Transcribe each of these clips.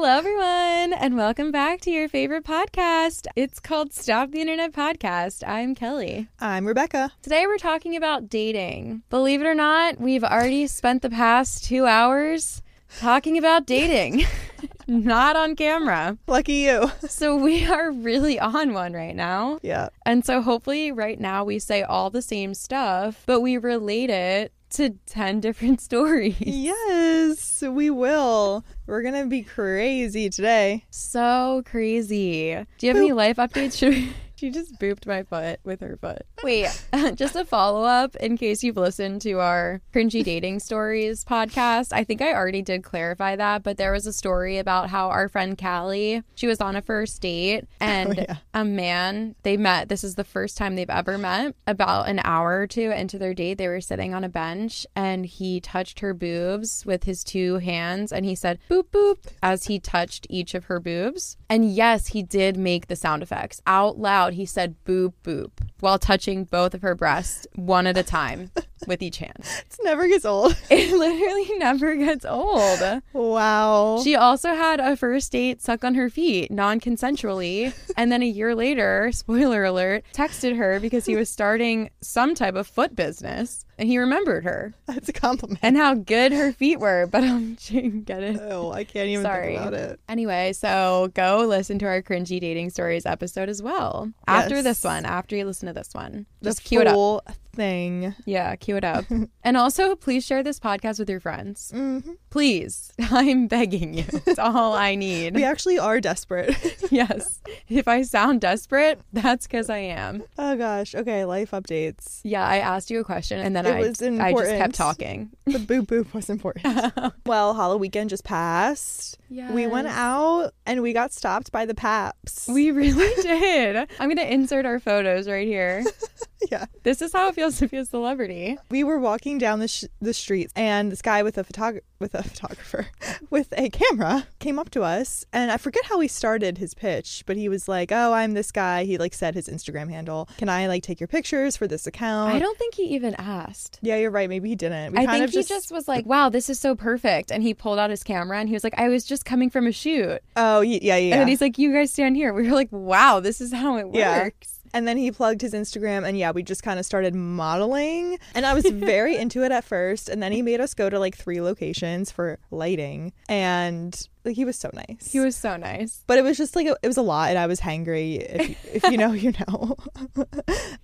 Hello, everyone, and welcome back to your favorite podcast. It's called Stop the Internet Podcast. I'm Kelee. I'm Rebecca. Today, we're talking about dating. Believe it or not, we've already spent the past two hours talking about dating, not on camera. Lucky you. So, we are really on one right now. Yeah. And so, hopefully, right now, we say all the same stuff, but we relate it to 10 different stories. Yes, we will. We're to be crazy today. So crazy. Do you have any life updates? Should we? She just booped my foot with her foot. Wait, just a follow up in case you've listened to our cringy dating stories podcast. I think I already did clarify that, but there was a story about how our friend Callie, she was on a first date oh, and Oh, yeah. a man, they met. This is the first time they've ever met. About an hour or two into their date, they were sitting on a bench and he touched her boobs with his two hands and he said boop boop as he touched each of her boobs. And yes, he did make the sound effects out loud. He said boop boop while touching both of her breasts one at a time with each hand. It never gets old. It literally never gets old. Wow. She also had a first date suck on her feet non consensually. And then a year later, spoiler alert, texted her because he was starting some type of foot business and he remembered her That's a compliment. and how good her feet were. But um, she didn't get it. Oh, I can't even Sorry. think about it. Anyway, so go listen to our cringy dating stories episode as well. After this one, after you listen to this one, The just cue it up. Thing. Yeah, cue it up. and also, please share this podcast with your friends. hmm Please, I'm begging you. It's all I need. We actually are desperate. yes. If I sound desperate, that's because I am. oh gosh. Okay, life updates. Yeah, I asked you a question and then It I, was I just important. kept talking. The boop boop was important. well, Halloween weekend just passed. We went out and we got stopped by the Paps. We really did. I'm going to insert our photos right here. yeah. This is how it feels to be a celebrity. we were walking down the sh- the streets and this guy with a photog- with a photographer with a camera came up to us and I forget how he started his pitch but he was like oh I'm this guy he like said his Instagram handle can I like take your pictures for this account I don't think he even asked. yeah you're right maybe he didn't we I think he just... was like, wow, this is so perfect. And he pulled out his camera and he was like, I was just coming from a shoot. oh yeah yeah, And he's like, you guys stand here. We were like, wow, this is how it Yeah. works. And then he plugged his Instagram, and yeah, we just kind of started modeling. And I was very into it at first. And then he made us go to like three locations for lighting. And like, he was so nice. He was so nice. but it was just like a, it was a lot, and I was hangry. If, if you know, you know.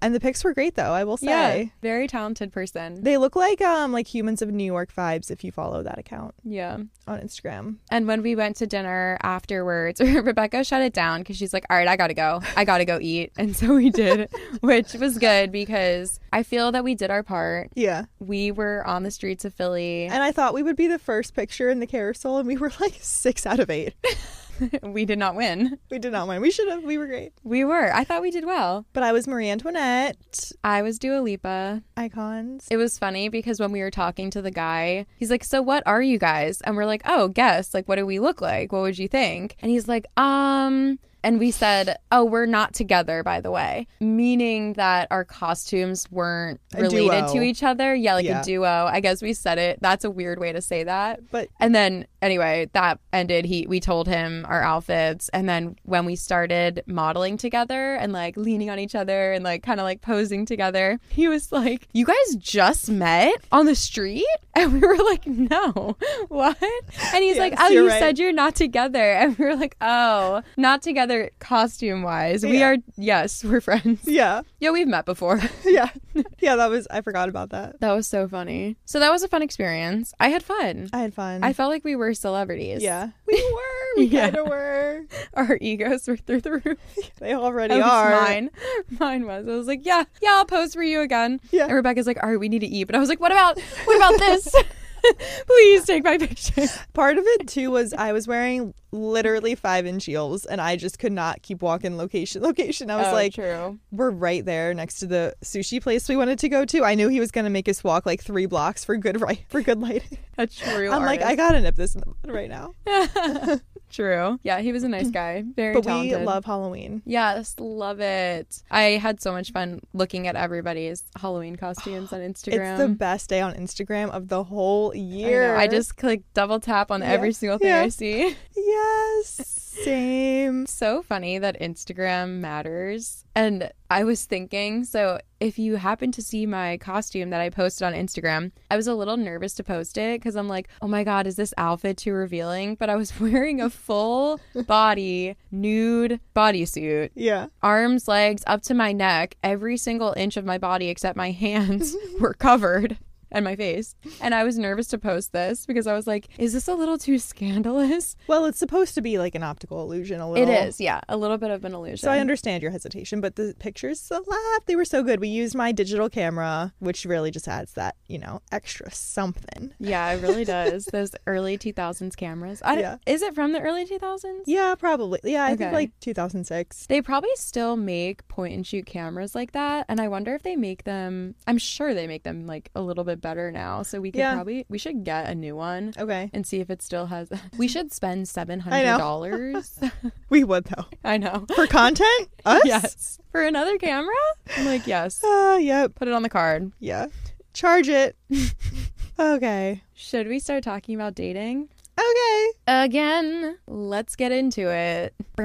and the pics were great, though. I will say Yeah, very talented person. they look like um like humans of New York vibes if you follow that account Yeah. on Instagram. And when we went to dinner afterwards, Rebecca shut it down because she's like, all right, I got to go. I got to go eat. And so we did, which was good because I feel that we did our part. Yeah, We were on the streets of Philly. and I thought we would be the first picture in the carousel, and we were like six out of eight. we did not win. We did not win. We should have. We were great. We were. I thought we did well. But I was Marie Antoinette. I was Dua Lipa. Icons. It was funny because when we were talking to the guy, he's like, "So what are you guys?" And we're like, "Oh, guess. Like, what do we look like? What would you think?" And he's like, "Um." And we said, "Oh, we're not together, by the way," meaning that our costumes weren't related to each other. Yeah, like Yeah. a duo. I guess we said it. That's a weird way to say that. But And then anyway, that ended. He we told him our outfits, and then when we started modeling together and like leaning on each other and like kind of like posing together, he was like, "You guys just met on the street?" And we were like, "No, what?" And he's like, "Oh, you right. said you're not together," and we were like, "Oh, not together costume wise. We Yeah. are yes, we're friends. yeah, Yeah, we've met before." yeah, yeah. That was. I forgot about that. That was so funny. So that was a fun experience. I had fun. I had fun. I felt like we were celebrities. yeah, we were. We Yeah. kind of were. Our egos were through the roof. They already are. Mine. Mine was. I was like, yeah, yeah, I'll pose for you again. Yeah. And Rebecca's like, all right, we need to eat. But I was like, what about what about this? Please take my picture. Part of it too was I was wearing literally five inch heels, and I just could not keep walking location location. I was Oh, like, true. we're right there next to the sushi place we wanted to go to. I knew he was gonna make us walk like three blocks for good right for good lighting. A true. I'm like, I gotta nip this in the bud right now. True. Yeah, he was a nice guy. Very But talented. we love Halloween. Yes, love it. I had so much fun looking at everybody's Halloween costumes on Instagram. It's the best day on Instagram of the whole. Year. I just click double tap on Yeah. every single thing Yeah. I see. yes. Same. so funny that Instagram matters. And I was thinking, so if you happen to see my costume that I posted on Instagram, I was a little nervous to post it because I'm like, oh my God, is this outfit too revealing? But I was wearing a full body nude bodysuit, Yeah. arms, legs up to my neck. Every single inch of my body except my hands were covered. And my face. And I was nervous to post this because I was like, is this a little too scandalous? Well, it's supposed to be like an optical illusion a little. It is, yeah. A little bit of an illusion. So I understand your hesitation, but the pictures. They were so good. We used my digital camera, which really just adds that, you know, extra something. Yeah, it really does. Those early 2000s cameras. I, Yeah. Is it from the early 2000s? Yeah, probably. Yeah, I think like 2006. They probably still make point and shoot cameras like that. And I wonder if they make them, I'm sure they make them like a little bit better now. So we could Yeah. probably, we should get a new one Okay. and see if it still has. We should spend $700. We would though. I know. For content? Us? Yes. For another camera? I'm like, yes. Uh, yep. Put it on the card. Yeah. Charge it. okay. Should we start talking about dating? Okay. Again, let's get into it.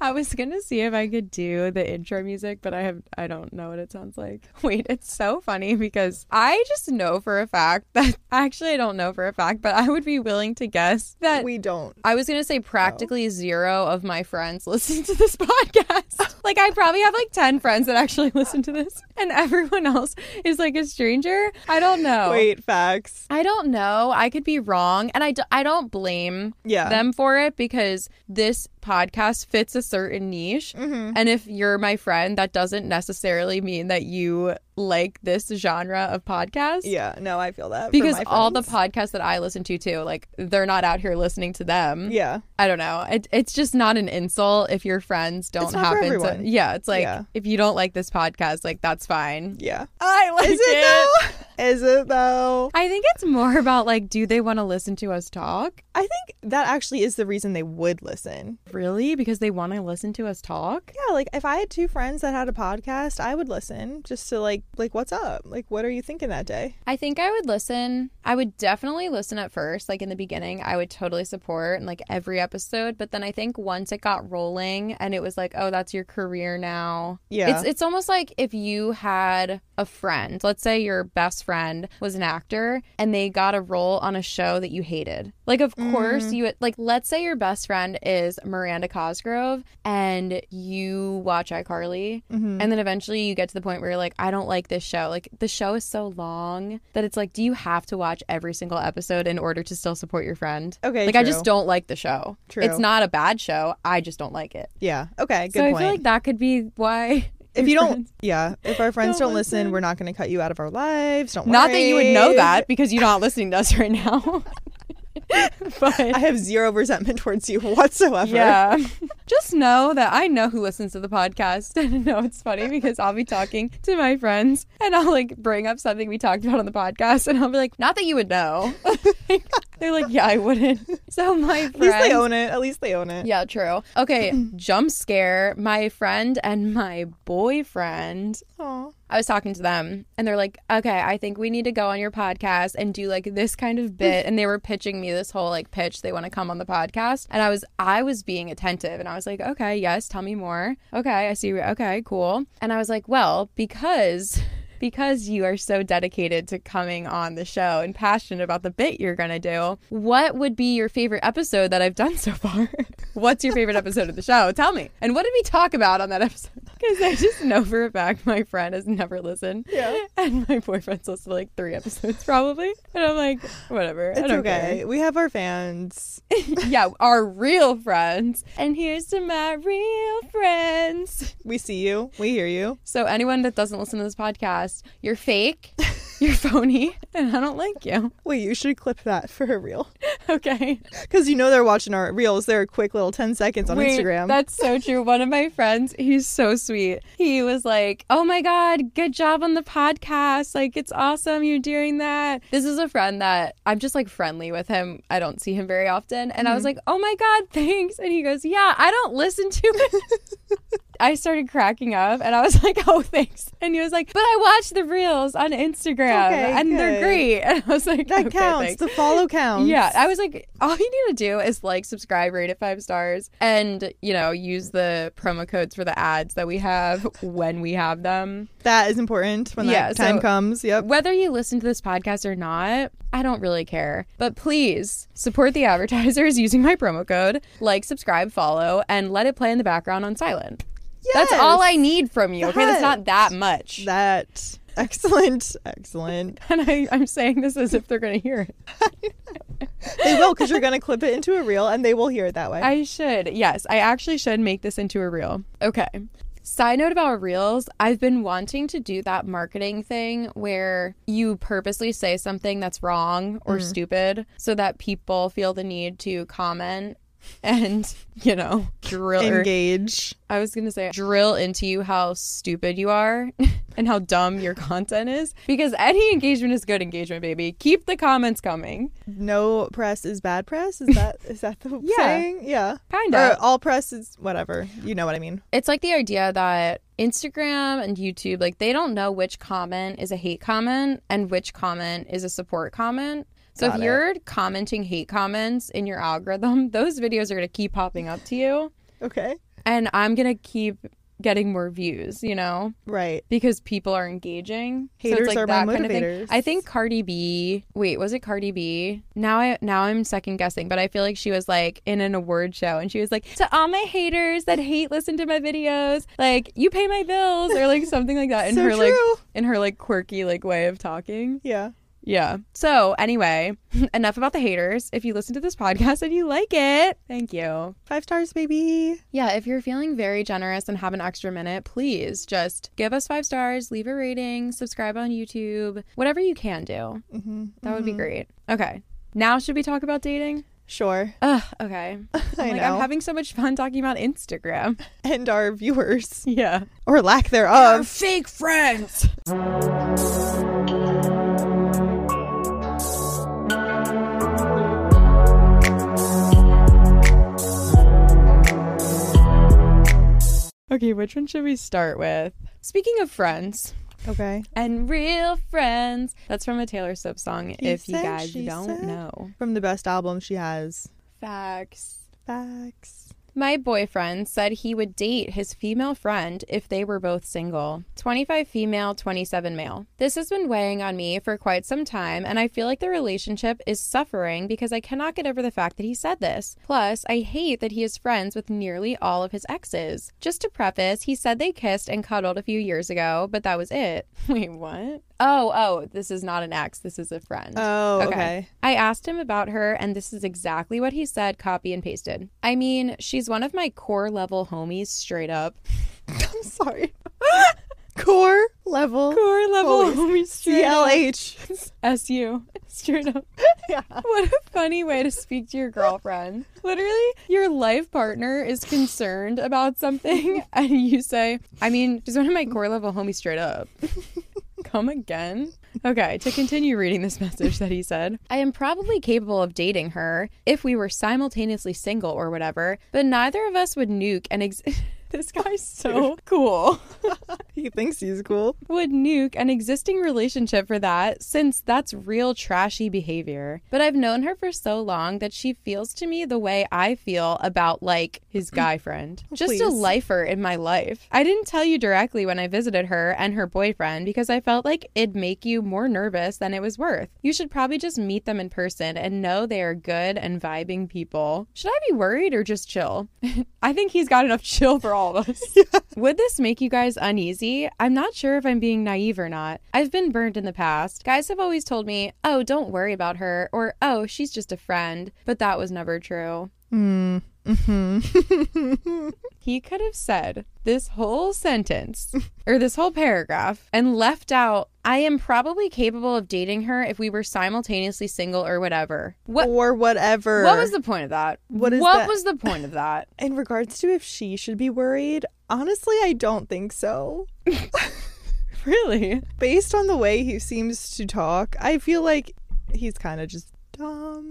I was gonna see if I could do the intro music, but I have I don't know what it sounds like. Wait, it's so funny because I just know for a fact that actually I don't know for a fact, but I would be willing to guess that We don't. I was gonna say practically zero of my friends listen to this podcast. Like I probably have like ten friends that actually listen to this, and everyone else is like a stranger. I don't know. Wait, facts. I don't know. I could be wrong. And I, d- I don't blame Yeah. them for it because this podcast fits a certain niche. Mm-hmm. And if you're my friend, that doesn't necessarily mean that you like this genre of podcast. Yeah, no, I feel that. Because all the podcasts that I listen to too, like they're not out here listening to them. Yeah. I don't know. It, it's just not an insult if your friends don't happen to. Yeah, it's like Yeah. if you don't like this podcast, like that's fine. Yeah. I like Is it though? Is it though? I think it's more about like, do they want to listen to us talk? I think that actually is the reason they would listen. Really? Because they want to listen to us talk? Yeah, like if I had two friends that had a podcast, I would listen just to like like what's up? Like what are you thinking that day? I think I would listen. I would definitely listen at first. Like in the beginning, I would totally support and like every episode. But then I think once it got rolling and it was like, oh, that's your career now. Yeah. It's it's almost like if you had a friend, let's say your best friend was an actor and they got a role on a show that you hated. Like of course mm-hmm. you would like let's say your best friend is Miranda Cosgrove and you watch iCarly Mhm. and then eventually you get to the point where you're like, I don't like this show. Like the show is so long that it's like, do you have to watch every single episode in order to still support your friend? Okay, Like I just don't like the show. True. It's not a bad show. I just don't like it. Yeah. Okay, good so point. I feel like that could be why if you don't yeah, if our friends Don't don't, listen, listen. we're not going to cut you out of our lives. Don't worry. Not that you would know that because you're not listening to us right now. but I have zero resentment towards you whatsoever. yeah. Just know that I know who listens to the podcast. And no, it's funny because I'll be talking to my friends and I'll like bring up something we talked about on the podcast and I'll be like, not that you would know. They're like, yeah, I wouldn't. So my At least they own it. At least they own it. Yeah, true. Okay, jump scare. My friend and my boyfriend Aw. I was talking to them and they're like, okay, I think we need to go on your podcast and do like this kind of bit. and they were pitching me this whole like pitch. They want to come on the podcast. And I was, I was being attentive and I was like, okay, yes, tell me more. Okay, I see. Okay, cool. And I was like, well, because. Because you are so dedicated to coming on the show and passionate about the bit you're going to do, what would be your favorite episode that I've done so far? What's your favorite episode of the show? Tell me. And what did we talk about on that episode? Because I just know for a fact my friend has never listened. Yeah. And my boyfriend's listened to like three episodes probably. And I'm like, whatever. It's okay. We have our fans. yeah, our real friends. And here's to my real friends. We see you. We hear you. So anyone that doesn't listen to this podcast, you're fake, you're phony, and I don't like you. Wait, you should clip that for a reel. Okay. Because you know they're watching our reels. They're a quick little 10 seconds on Wait, Instagram. That's so true. One of my friends, he's so sweet. He was like, Oh my God, good job on the podcast. Like, it's awesome you're doing that. This is a friend that I'm just like friendly with him. I don't see him very often. And I was mm-hmm. like, Oh my God, thanks. And he goes, Yeah, I don't listen to it. I started cracking up and I was like, oh, thanks. And he was like, but I watched the reels on Instagram Okay, and they're great. And I was like, That okay, counts. thanks. The follow counts. Yeah, I was like, all you need to do is like, subscribe, rate it five stars, and you know, use the promo codes for the ads that we have when we have them. that is important when Yeah, that time so- comes. Yep. Whether you listen to this podcast or not, I don't really care. But please support the advertisers using my promo code, like, subscribe, follow, and let it play in the background on silent. That's all I need from you. Okay, that's not that much. That excellent, excellent. and I, I'm saying this as if they're gonna hear it. They will because you're gonna clip it into a reel and they will hear it that way. I should. Yes, I actually should make this into a reel. Okay. Side note about reels, I've been wanting to do that marketing thing where you purposely say something that's wrong or mm. stupid so that people feel the need to comment and, you know, drill er, Engage. I was to say drill into you how stupid you are and how dumb your content is because any engagement is good engagement, baby. Keep the comments coming. No press is bad press. Is that is that the Yeah. saying? Yeah. Kind of. all press is whatever. You know what I mean. it's like the idea that Instagram and YouTube, like they don't know which comment is a hate comment and which comment is a support comment. So Got if it. you're commenting hate comments in your algorithm, those videos are going to keep popping up to you Okay. and I'm going to keep getting more views, you know, Right. because people are engaging. so Haters it's like are my that kind of thing. motivators. I think Cardi B, wait, was it Cardi B? Now I now I'm second guessing, but I feel like she was like in an award show and she was like, "To all my haters that hate listen to my videos, like you pay my bills or like something like that in So her like in her like quirky like way of talking. Yeah. Yeah. So, anyway, enough about the haters. If you listen to this podcast and you like it, thank you. Five stars, baby. Yeah, if you're feeling very generous and have an extra minute, please just give us five stars, leave a rating, subscribe on YouTube, whatever you can do. hmm That would be great. Okay. Now, should we talk about dating? Sure. Ugh, okay. i'm like, know. I'm having so much fun talking about Instagram. and our viewers Yeah. or lack thereof. fake friends. Okay, which one should we start with? Speaking of friends Okay. and real friends, that's from a Taylor Swift song. He if you guys don't said. know, From the best album she has. facts. Facts. My boyfriend said he would date his female friend if they were both single. 25 female, 27 male. This has been weighing on me for quite some time, and I feel like the relationship is suffering because I cannot get over the fact that he said this. Plus, I hate that he is friends with nearly all of his exes. Just to preface, he said they kissed and cuddled a few years ago, but that was it. Wait, what? Oh, oh, this is not an ex, this is a friend. Oh, okay. I asked him about her, and this is exactly what he said, copy and pasted. I mean, she's one of my core level homies, straight up. I'm sorry. Core level. Core level Homies. homies, straight up. CLH. SU, straight up. yeah. What a funny way to speak to your girlfriend. Literally, your life partner is concerned about something, and you say, I mean, she's one of my core level homies, straight up. Come again? Okay, to continue reading this message that he said, I am probably capable of dating her if we were simultaneously single or whatever, but neither of us would nuke and. ex. this guy's so cool. He thinks he's cool. would nuke an existing relationship for that since that's real trashy behavior. But I've known her for so long that she feels to me the way I feel about like his guy friend. Just a lifer in my life. I didn't tell you directly when I visited her and her boyfriend because I felt like it'd make you more nervous than it was worth. You should probably just meet them in person and know they are good and vibing people. Should I be worried or just chill? I think he's got enough chill for all of us. Would this make you guys uneasy? I'm not sure if I'm being naive or not. I've been burned in the past. Guys have always told me, oh, don't worry about her, or oh, she's just a friend. But that was never true. Mm. hmm He could have said this whole sentence or this whole paragraph and left out, I am probably capable of dating her if we were simultaneously single or whatever. What? or whatever. What was the point of that? What is what that? was the point of that? in regards to if she should be worried? Honestly, I don't think so. Really? Based on the way he seems to talk, I feel like he's kind of just dumb.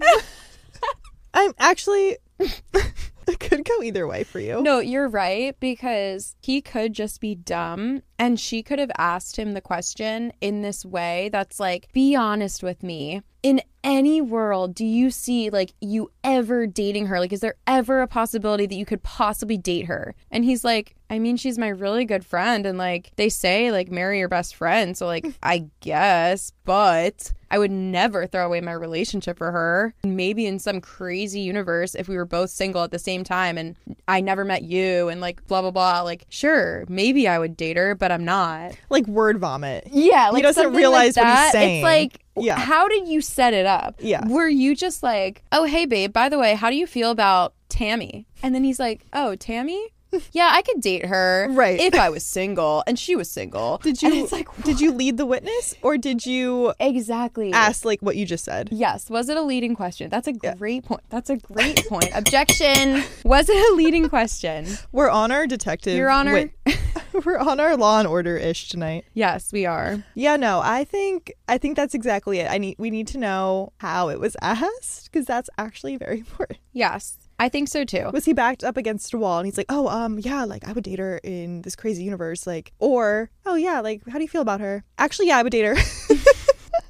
I'm actually it could go either way for you. No, you're right because he could just be dumb and she could have asked him the question in this way that's like, be honest with me. In any world, do you see like you ever dating her? Like, is there ever a possibility that you could possibly date her? And he's like, I mean, she's my really good friend. And like, they say, like, marry your best friend. So, like, I guess, but I would never throw away my relationship for her. Maybe in some crazy universe, if we were both single at the same time and I never met you and like blah, blah, blah, like, sure, maybe I would date her, but I'm not. Like word vomit. Yeah. Like he doesn't realize like what he's saying. It's like, Yeah. how did you set it up? Yeah. Were you just like, oh, hey, babe, by the way, how do you feel about Tammy? And then he's like, oh, Tammy? Yeah, I could date her. Right. If I was single and she was single. Did And you it's like, did you lead the witness or did you exactly. ask like what you just said? Yes. Was it a leading question? That's a great point. That's a great point. Objection. Was it a leading question? We're on our detective. Your Honor. wit- we're on our law and order ish tonight. yes, we are. Yeah, no, I think I think that's exactly it. I need we need to know how it was asked because that's actually very important. Yes, I think so too. Was he backed up against a wall and he's like, "Oh, um, yeah, like I would date her in this crazy universe," like, or, "Oh yeah, like how do you feel about her?" Actually, yeah, I would date her.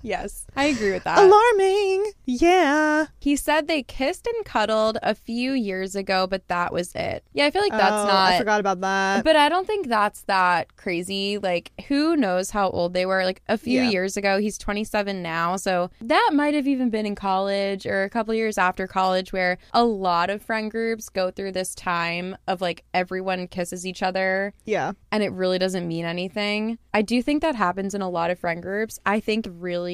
Yes, I agree with that. Alarming. Yeah. He said they kissed and cuddled a few years ago, but that was it. Yeah, I feel like that's Oh, not. I forgot about that. But I don't think that's that crazy. Like, who knows how old they were? Like, a few Yeah. years ago, he's 27 now. So that might have even been in college or a couple years after college, where a lot of friend groups go through this time of like everyone kisses each other yeah. and it really doesn't mean anything. I do think that happens in a lot of friend groups. I think really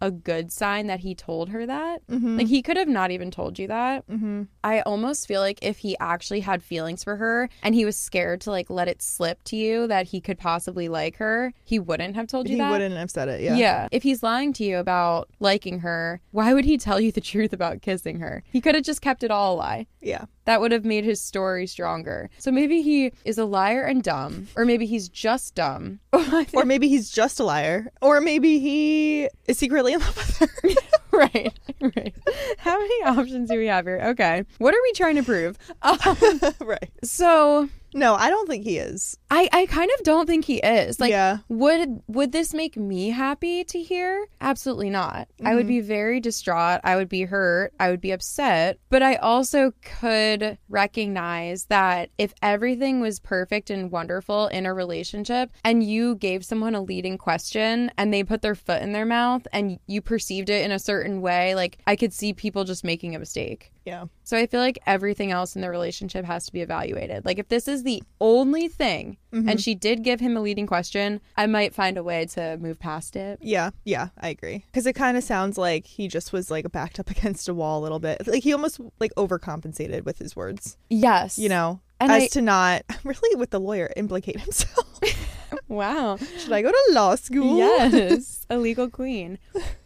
a good sign that he told her that. Mm-hmm. Like he could have not even told you that. mm-hmm. I almost feel like if he actually had feelings for her and he was scared to like let it slip to you that he could possibly like her, he wouldn't have told you that He that. wouldn't have said it. Yeah. Yeah. If he's lying to you about liking her, why would he tell you the truth about kissing her? He could have just kept it all a lie. Yeah. That would have made his story stronger. So maybe he is a liar and dumb, or maybe he's just dumb. Or maybe he's just a liar. Or maybe he is secretly in love with her. right, right. How many options do we have here? Okay. What are we trying to prove? Um, right. so No, I don't think he is. I, I kind of don't think he is. Like, yeah. would would this make me happy to hear? Absolutely not. I would mm-hmm. be very distraught. I would be hurt. I would be upset. But I also could recognize that if everything was perfect and wonderful in a relationship and you gave someone a leading question and they put their foot in their mouth and you perceived it in a certain way, like I could see people just making a mistake. Yeah. So I feel like everything else in the relationship has to be evaluated. Like if this is the only thing and mm-hmm. she did give him a leading question, I might find a way to move past it. Yeah, yeah, I agree. Because it kind of sounds like he just was like backed up against a wall a little bit. Like he almost like overcompensated with his words, Yes. you know, And as I- to not really with the lawyer implicate himself. Wow. Should I go to law school? Yes. a legal queen.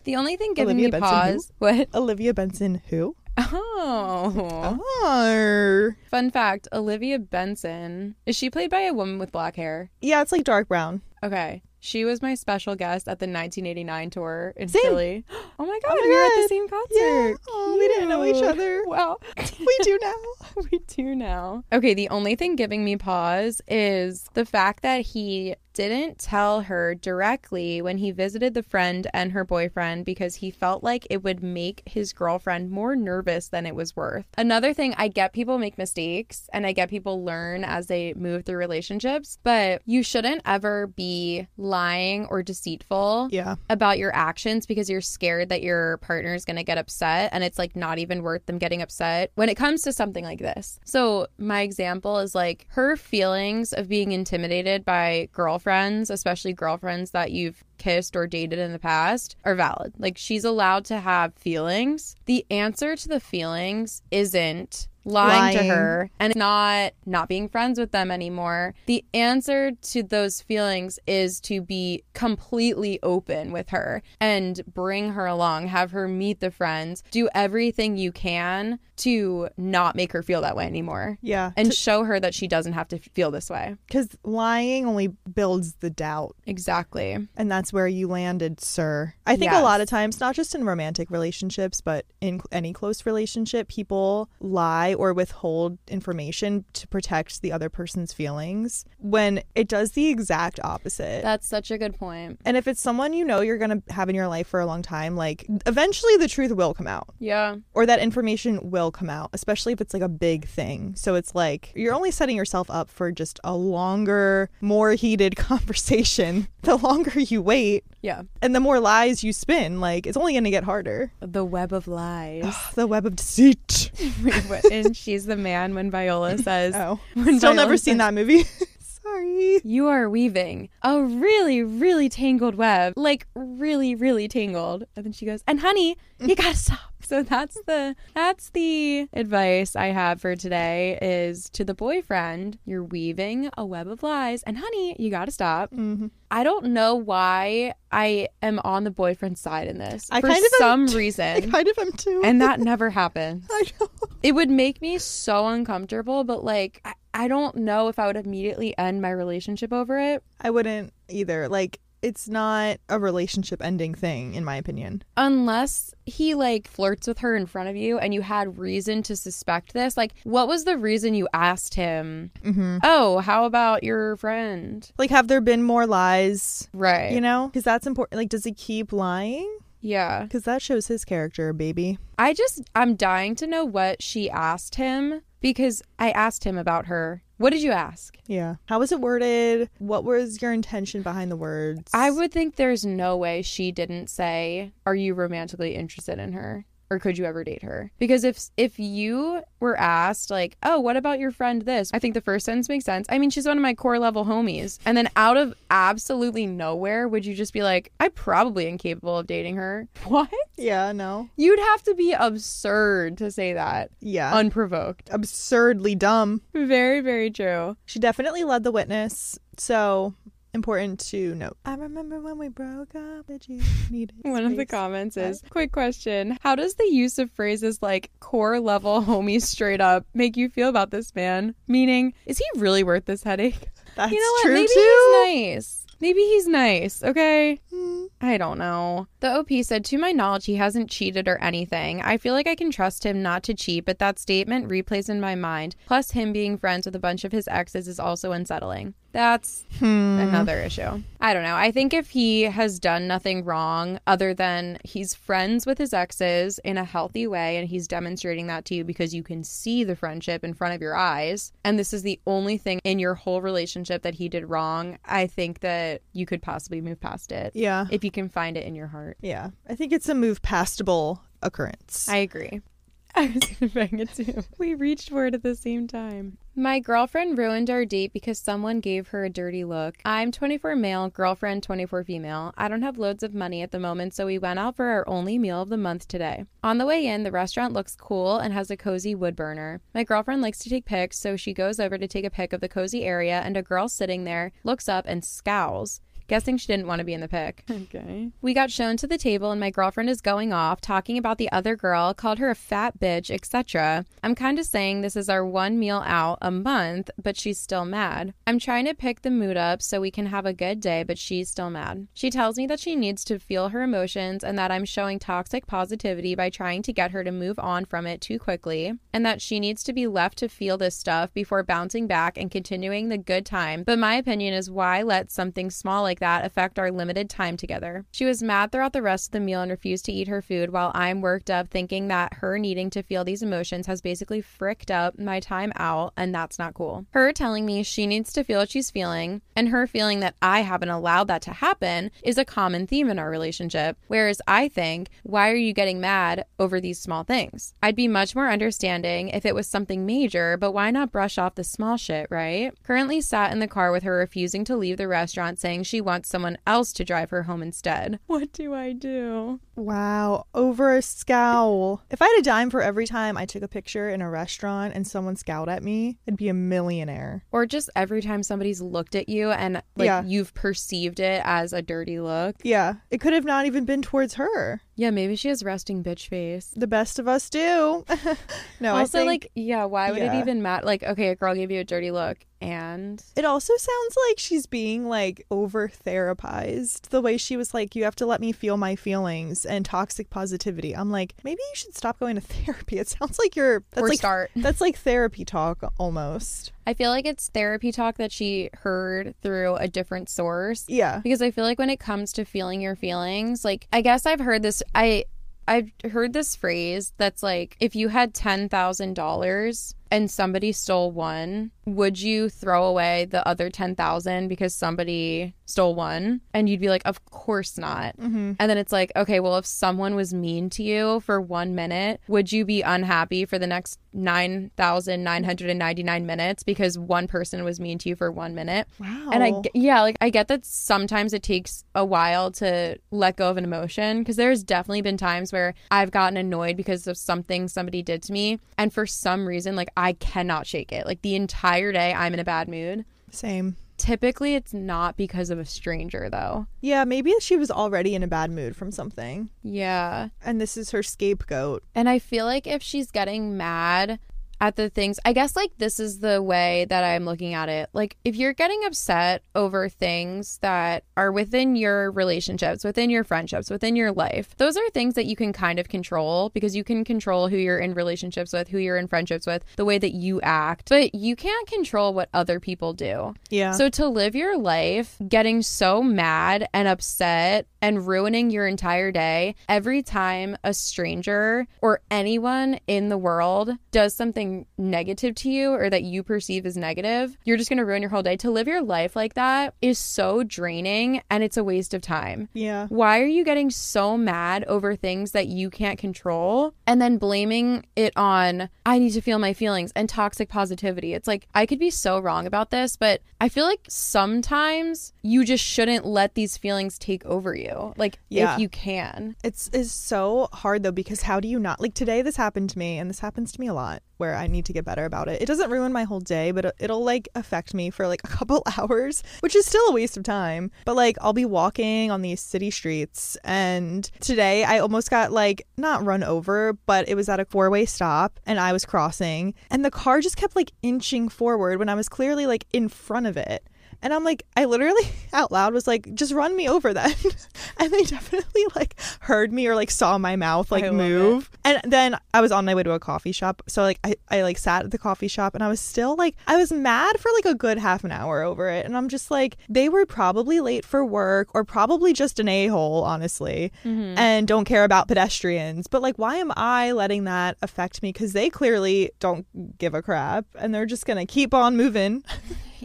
The only thing giving Olivia me Benson who? pause. What? Olivia Benson, who? Oh. Oh. Fun fact Olivia Benson. Is she played by a woman with black hair? Yeah, it's like dark brown. Okay. She was my special guest at the 1989 tour in Same. Philly. Oh, oh my god, my we were at the same concert. Yeah. Oh, we didn't know each other. Wow. We do now. we do now. Okay, the only thing giving me pause is the fact that he didn't tell her directly when he visited the friend and her boyfriend because he felt like it would make his girlfriend more nervous than it was worth. Another thing, I get people make mistakes and I get people learn as they move through relationships, but you shouldn't ever be lying or deceitful Yeah. about your actions because you're scared that your partner is going to get upset and it's like not even worth them getting upset when it comes to something like this. So, my example is like her feelings of being intimidated by girlfriends, especially girlfriends that you've kissed or dated in the past, are valid. Like, she's allowed to have feelings. The answer to the feelings isn't lying, Lying. to her and not not being friends with them anymore the answer to those feelings is to be completely open with her and bring her along have her meet the friends do everything you can to not make her feel that way anymore Yeah. and show her that she doesn't have to feel this way Because lying only builds the doubt. exactly And that's where you landed, sir. I think a lot of times, not just in romantic relationships, but in any close relationship, people lie or withhold information to protect the other person's feelings when it does the exact opposite. That's such a good point. and if it's someone you know you're going to have in your life for a long time, like eventually the truth will come out Yeah. or that information will come out, especially if it's like a big thing. So it's like you're only setting yourself up for just a longer, more heated conversation. The longer you wait Yeah. and the more lies you spin, like it's only going to get harder. The web of lies. The web of deceit. and she's the man when Viola says, Oh, When still Viola never says- seen that movie. Sorry. You are weaving a really, really tangled web. Like really, really tangled. And then she goes, And honey, you gotta stop. So that's the that's the advice I have for today is to the boyfriend, you're weaving a web of lies. And honey, you gotta stop. Mhm. I don't know why I am on the boyfriend's side in this. I for kind of am some. I reason. kind of am too. and that never happens. I know. It would make me so uncomfortable, but like I, I don't know if I would immediately end my relationship over it. I wouldn't either. Like it's not a relationship ending thing in my opinion. Unless he like flirts with her in front of you and you had reason to suspect this. Like, what was the reason you asked him, mm-hmm. Oh, how about your friend? Like have there been more lies, Right. you know? Cuz that's important. Like does he keep lying? Yeah. Cuz that shows his character, baby. I just, I'm dying to know what she asked him because I asked him about her. What did you ask? Yeah. How was it worded? What was your intention behind the words? I would think there's no way she didn't say, "Are you romantically interested in her?" Or could you ever date her? Because if if you were asked like, "Oh, what about your friend this?" I think the first sentence makes sense. I mean, she's one of my core level homies. And then out of absolutely nowhere, would you just be like, "I'm probably incapable of dating her." What? Yeah, no. You'd have to be absurd to say that Yeah. unprovoked. Absurdly dumb. Very, very true. She definitely led the witness. So important to note. I remember when we broke up that you needed One of the comments is quick question. How does the use of phrases like core level homie straight up make you feel about this man? Meaning, is he really worth this headache? That's you know what? true Maybe too. he's nice. Maybe he's nice, okay? Hmm. I don't know. The OP said, To my knowledge, he hasn't cheated or anything. I feel like I can trust him not to cheat, but that statement replays in my mind. Plus, him being friends with a bunch of his exes is also unsettling. That's Hmm. another issue. I don't know. I think if he has done nothing wrong other than he's friends with his exes in a healthy way and he's demonstrating that to you because you can see the friendship in front of your eyes, and this is the only thing in your whole relationship that he did wrong, I think that you could possibly move past it Yeah. if you can find it in your heart. Yeah. I think it's a move pastable occurrence. I agree. I was gonna bang it too. We reached for it at the same time. My girlfriend ruined our date because someone gave her a dirty look. I'm 24 male, girlfriend 24 female. I don't have loads of money at the moment, so we went out for our only meal of the month today. On the way in, the restaurant looks cool and has a cozy wood burner. My girlfriend likes to take pics, so she goes over to take a pic of the cozy area, and a girl sitting there looks up and scowls. Guessing she didn't want to be in the pic. Okay. We got shown to the table and my girlfriend is going off, talking about the other girl, called her a fat bitch, etc. I'm kind of saying this is our one meal out a month, but she's still mad. I'm trying to pick the mood up so we can have a good day, but she's still mad. She tells me that she needs to feel her emotions and that I'm showing toxic positivity by trying to get her to move on from it too quickly, and that she needs to be left to feel this stuff before bouncing back and continuing the good time. But my opinion is why let something small like that affect our limited time together? She was mad throughout the rest of the meal and refused to eat her food while I'm worked up thinking that her needing to feel these emotions has basically fricked up my time out, and that's not cool. Her telling me she needs to feel what she's feeling, and her feeling that I haven't allowed that to happen is a common theme in our relationship. Whereas I think, why are you getting mad over these small things? I'd be much more understanding if it was something major, but why not brush off the small shit, right? Currently sat in the car with her refusing to leave the restaurant, saying she wants someone else to drive her home instead. What do I do? Wow, over a scowl. If I had a dime for every time I took a picture in a restaurant and someone scowled at me, I'd be a millionaire. Or just every time somebody's looked at you and like Yeah. you've perceived it as a dirty look. Yeah, it could have not even been towards her. Yeah, maybe she has resting bitch face. The best of us do. no, I also, think like, yeah, why would yeah. it even matter? Like, okay, a girl gave you a dirty look, and it also sounds like she's being like over therapized. The way she was like, you have to let me feel my feelings and toxic positivity. I'm like, maybe you should stop going to therapy. It sounds like you're that's or like start. that's like therapy talk almost. I feel like it's therapy talk that she heard through a different source. Yeah. Because I feel like when it comes to feeling your feelings, like I guess I've heard this I I've heard this phrase that's like if you had $10,000 and somebody stole one, would you throw away the other 10,000 because somebody stole one? And you'd be like, "Of course not." Mm-hmm. And then it's like, okay, well, if someone was mean to you for one minute, would you be unhappy for the next 9,999 minutes because one person was mean to you for one minute? Wow. And I, yeah, like I get that sometimes it takes a while to let go of an emotion because there's definitely been times where I've gotten annoyed because of something somebody did to me. And for some reason, like I cannot shake it. Like the entire day, I'm in a bad mood. Same. Typically, it's not because of a stranger, though. Yeah, maybe she was already in a bad mood from something. Yeah. And this is her scapegoat. And I feel like if she's getting mad at the things, I guess like this is the way that I'm looking at it. Like if you're getting upset over things that are within your relationships, within your friendships, within your life, those are things that you can kind of control because you can control who you're in relationships with, who you're in friendships with, the way that you act. But you can't control what other people do. Yeah. So to live your life getting so mad and upset and ruining your entire day every time a stranger or anyone in the world does something negative to you or that you perceive as negative, you're just going to ruin your whole day. To live your life like that is so draining and it's a waste of time. yeah. Why are you getting so mad over things that you can't control and then blaming it on, I need to feel my feelings and toxic positivity? It's like, I could be so wrong about this, but I feel like sometimes you just shouldn't let these feelings take over you. Like, Yeah. if you can. It's is so hard though because how do you not like today this happened to me and this happens to me a lot where I need to get better about it. It doesn't ruin my whole day, but it- it'll like affect me for like a couple hours, which is still a waste of time. But like I'll be walking on these city streets and today I almost got like not run over, but it was at a four-way stop and I was crossing and the car just kept like inching forward when I was clearly like in front of it. And I'm like, I literally out loud was like, just run me over then. and they definitely like heard me or like saw my mouth like move. And then I was on my way to a coffee shop. So like I, I like sat at the coffee shop and I was still like I was mad for like a good half an hour over it. And I'm just like, they were probably late for work or probably just an a-hole, honestly, and don't care about pedestrians. But like why am I letting that affect me? Because they clearly don't give a crap and they're just gonna keep on moving.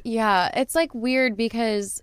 Yeah, it's like weird because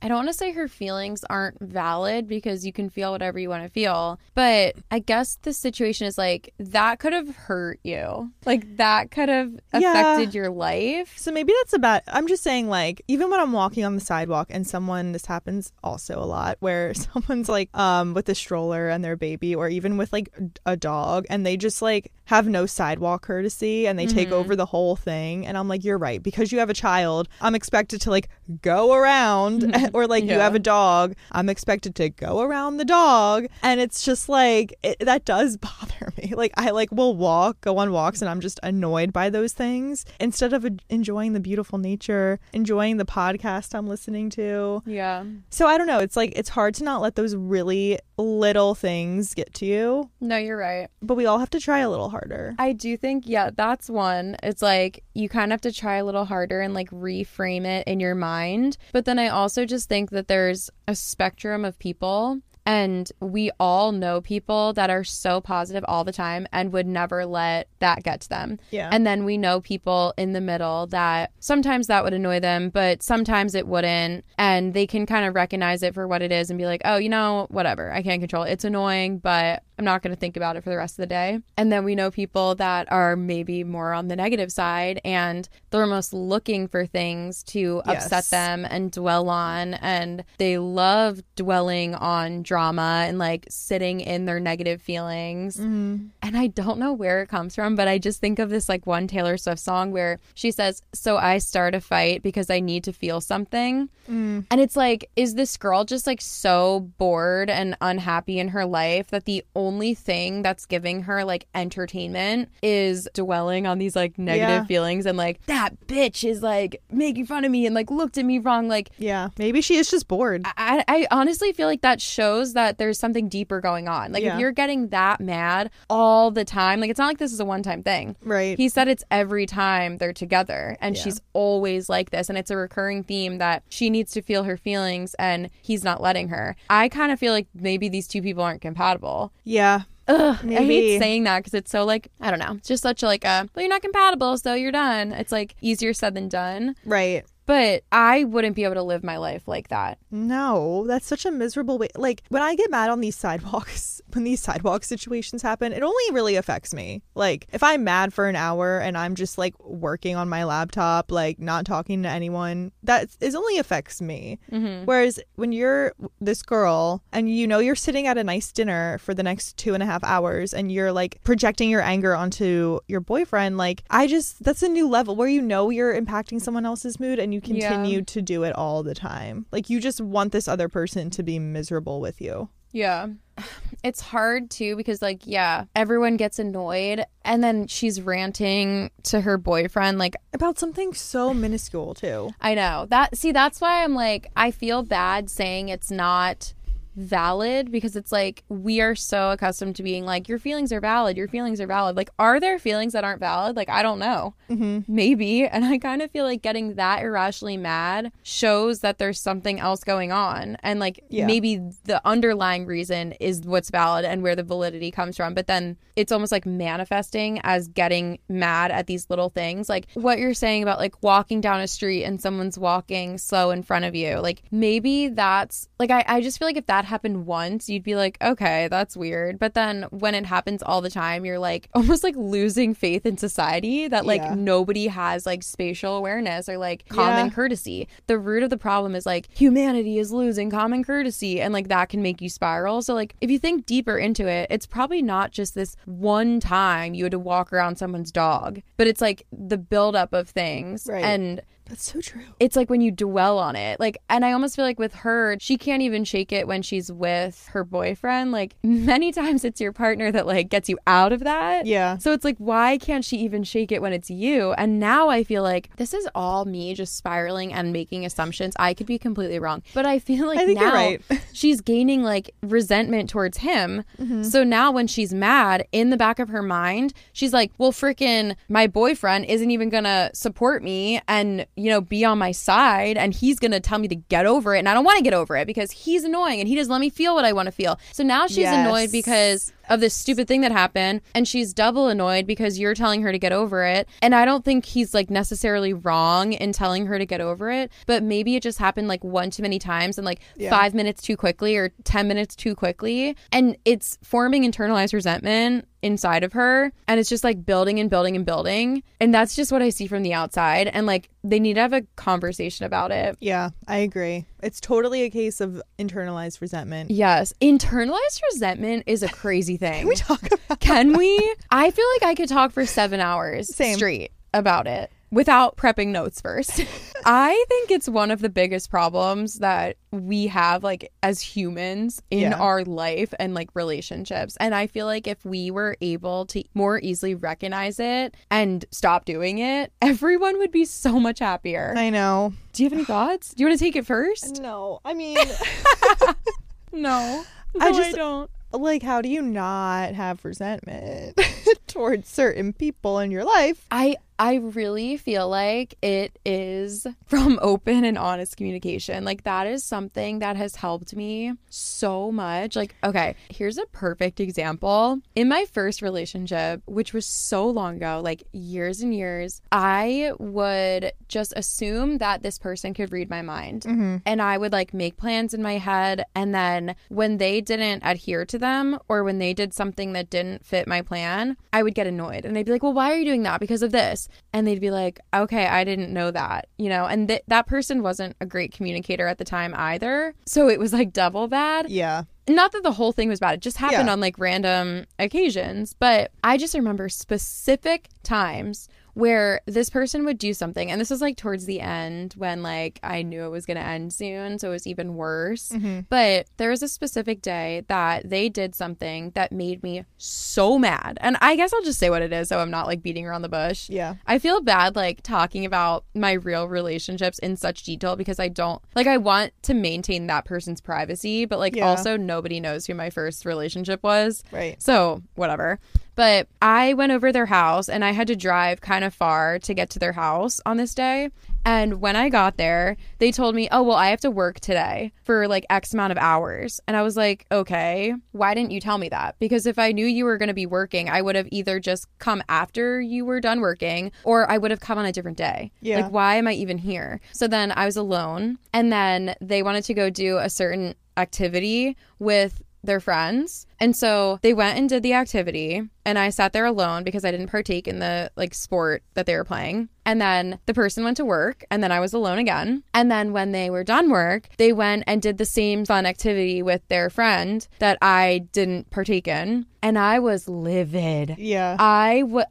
I don't want to say her feelings aren't valid because you can feel whatever you want to feel, but I guess the situation is like that could have hurt you. Like that could have Yeah. affected your life. So maybe that's about. I'm just saying, like, even when I'm walking on the sidewalk and someone, this happens also a lot, where someone's like, um, with a stroller and their baby, or even with like a dog, and they just like have no sidewalk courtesy and they take over the whole thing. And I'm like, you're right, because you have a child, I'm expected to like go around, or like you have a dog, I'm expected to go around the dog, and it's just like it, that does bother me. Like I like will walk, go on walks, and I'm just annoyed by those things instead of enjoying the beautiful nature, enjoying the podcast I'm listening to. Yeah. So I don't know. It's like it's hard to not let those really little things get to you, No, you're right. but we all have to try a little harder. I do think, yeah, that's one. It's like you kind of have to try a little harder and like reframe it in your mind. But then I also just think that there's a spectrum of people. And we all know people that are so positive all the time and would never let that get to them. Yeah. And then we know people in the middle that sometimes that would annoy them, but sometimes it wouldn't. And they can kind of recognize it for what it is and be like, oh, you know, whatever. I can't control it. It's annoying, but I'm not going to think about it for the rest of the day. And then we know people that are maybe more on the negative side and they're almost looking for things to upset Yes. them and dwell on. And they love dwelling on drama and like sitting in their negative feelings. Mm-hmm. And I don't know where it comes from, but I just think of this like one Taylor Swift song where she says, So I start a fight because I need to feel something. Mm. And it's like, is this girl just like so bored and unhappy in her life that the only thing that's giving her like entertainment is dwelling on these like negative Yeah. feelings and like, that bitch is like making fun of me and like looked at me wrong. Like, Yeah. Maybe she is just bored. I, I honestly feel like that shows that there's something deeper going on. Like, Yeah. if you're getting that mad all the time, like, it's not like this is a one time thing. Right. He said it's every time they're together, and Yeah. she's always like this. And it's a recurring theme that she needs to feel her feelings, and he's not letting her. I kind of feel like maybe these two people aren't compatible. yeah. Ugh, I hate saying that because it's so like I don't know. It's just such a, like a well, you're not compatible, so you're done. It's like easier said than done. Right. But I wouldn't be able to live my life like that. No, that's such a miserable way. Like when I get mad on these sidewalks, when these sidewalk situations happen, it only really affects me. Like if I'm mad for an hour and I'm just like working on my laptop, like not talking to anyone, that is only affects me. Mm-hmm. Whereas when you're this girl and you know you're sitting at a nice dinner for the next two and a half hours and you're like projecting your anger onto your boyfriend, like I just that's a new level where you know you're impacting someone else's mood and you Yeah. continue to do it all the time. Like you just want this other person to be miserable with you. Yeah. It's hard too because, like, yeah, everyone gets annoyed. And then she's ranting to her boyfriend. Like, About something so minuscule too. I know that. See, that's why I'm like, I feel bad saying it's not valid because it's like we are so accustomed to being like, your feelings are valid, your feelings are valid. Like, are there feelings that aren't valid? Like, I don't know. Mm-hmm. Maybe. And I kind of feel like getting that irrationally mad shows that there's something else going on. And like Yeah. maybe the underlying reason is what's valid and where the validity comes from. But then it's almost like manifesting as getting mad at these little things. Like what you're saying about like walking down a street and someone's walking slow in front of you. Like maybe that's like, I, I just feel like if that happened once, you'd be like, okay, that's weird. But then when it happens all the time, you're like almost like losing faith in society that like Yeah. nobody has like spatial awareness or like common Yeah. courtesy. The root of the problem is like humanity is losing common courtesy and like that can make you spiral. So like if you think deeper into it, it's probably not just this one time you had to walk around someone's dog, but it's like the buildup of things. Right. And That's so true. it's like when you dwell on it like and i almost feel like with her she can't even shake it when she's with her boyfriend like many times it's your partner that like gets you out of that Yeah. so it's like why can't she even shake it when it's you and now i feel like this is all me just spiraling and making assumptions i could be completely wrong but i feel like I think now you're right. she's gaining like resentment towards him. Mm-hmm. So now when she's mad in the back of her mind, she's like, well, freaking my boyfriend isn't even gonna support me and, you know, be on my side and he's gonna tell me to get over it. And I don't wanna get over it because he's annoying and he doesn't let me feel what I wanna feel. So now she's Yes. annoyed because of this stupid thing that happened and she's double annoyed because you're telling her to get over it. And i don't think he's like necessarily wrong in telling her to get over it but maybe it just happened like one too many times and like Yeah. five minutes too quickly or 10 minutes too quickly. And it's forming internalized resentment inside of her and it's just like building and building and building. And that's just what i see from the outside. And like they need to have a conversation about it. Yeah, I agree. It's totally a case of internalized resentment. yes internalized resentment is a crazy thing Can we talk about Can we? I feel like I could talk for seven hours Same. straight about it without prepping notes first. I think it's one of the biggest problems that we have, like, as humans in Yeah. our life and, like, relationships. And I feel like if we were able to more easily recognize it and stop doing it, everyone would be so much happier. I know. Do you have any thoughts? Do you want to take it first? No, I mean, No. I No, just- don't. like, how do you not have resentment towards certain people in your life? I I really feel like it is from open and honest communication. Like that is something that has helped me so much. Like okay, here's a perfect example. In my first relationship, which was so long ago, like years and years, I would just assume that this person could read my mind. Mm-hmm. And I would like make plans in my head and then when they didn't adhere to them or when they did something that didn't fit my plan, I would get annoyed. And I'd be like, "Well, why are you doing that? Because of this." This and they'd be like okay i didn't know that you know and th- that person wasn't a great communicator at the time either so it was like double bad Yeah. not that the whole thing was bad it just happened Yeah. on like random occasions but i just remember specific times where this person would do something and this was like towards the end when like i knew it was going to end soon so it was even worse Mm-hmm. but there was a specific day that they did something that made me so mad and i guess i'll just say what it is so i'm not like beating around the bush Yeah. I feel bad like talking about my real relationships in such detail because I don't like I want to maintain that person's privacy, but like Yeah. also nobody knows who my first relationship was. Right. So, whatever. But I went over their house and I had to drive kind of far to get to their house on this day. And when I got there, they told me, oh, well, I have to work today for like X amount of hours. And I was like, okay, why didn't you tell me that? Because if I knew you were going to be working, I would have either just come after you were done working or I would have come on a different day. Yeah. Like, why am I even here? So then I was alone. And then they wanted to go do a certain activity with their friends. And so they went and did the activity and I sat there alone because I didn't partake in the like sport that they were playing. And then the person went to work and then I was alone again. And then when they were done work, they went and did the same fun activity with their friend that I didn't partake in and I was livid. Yeah. I would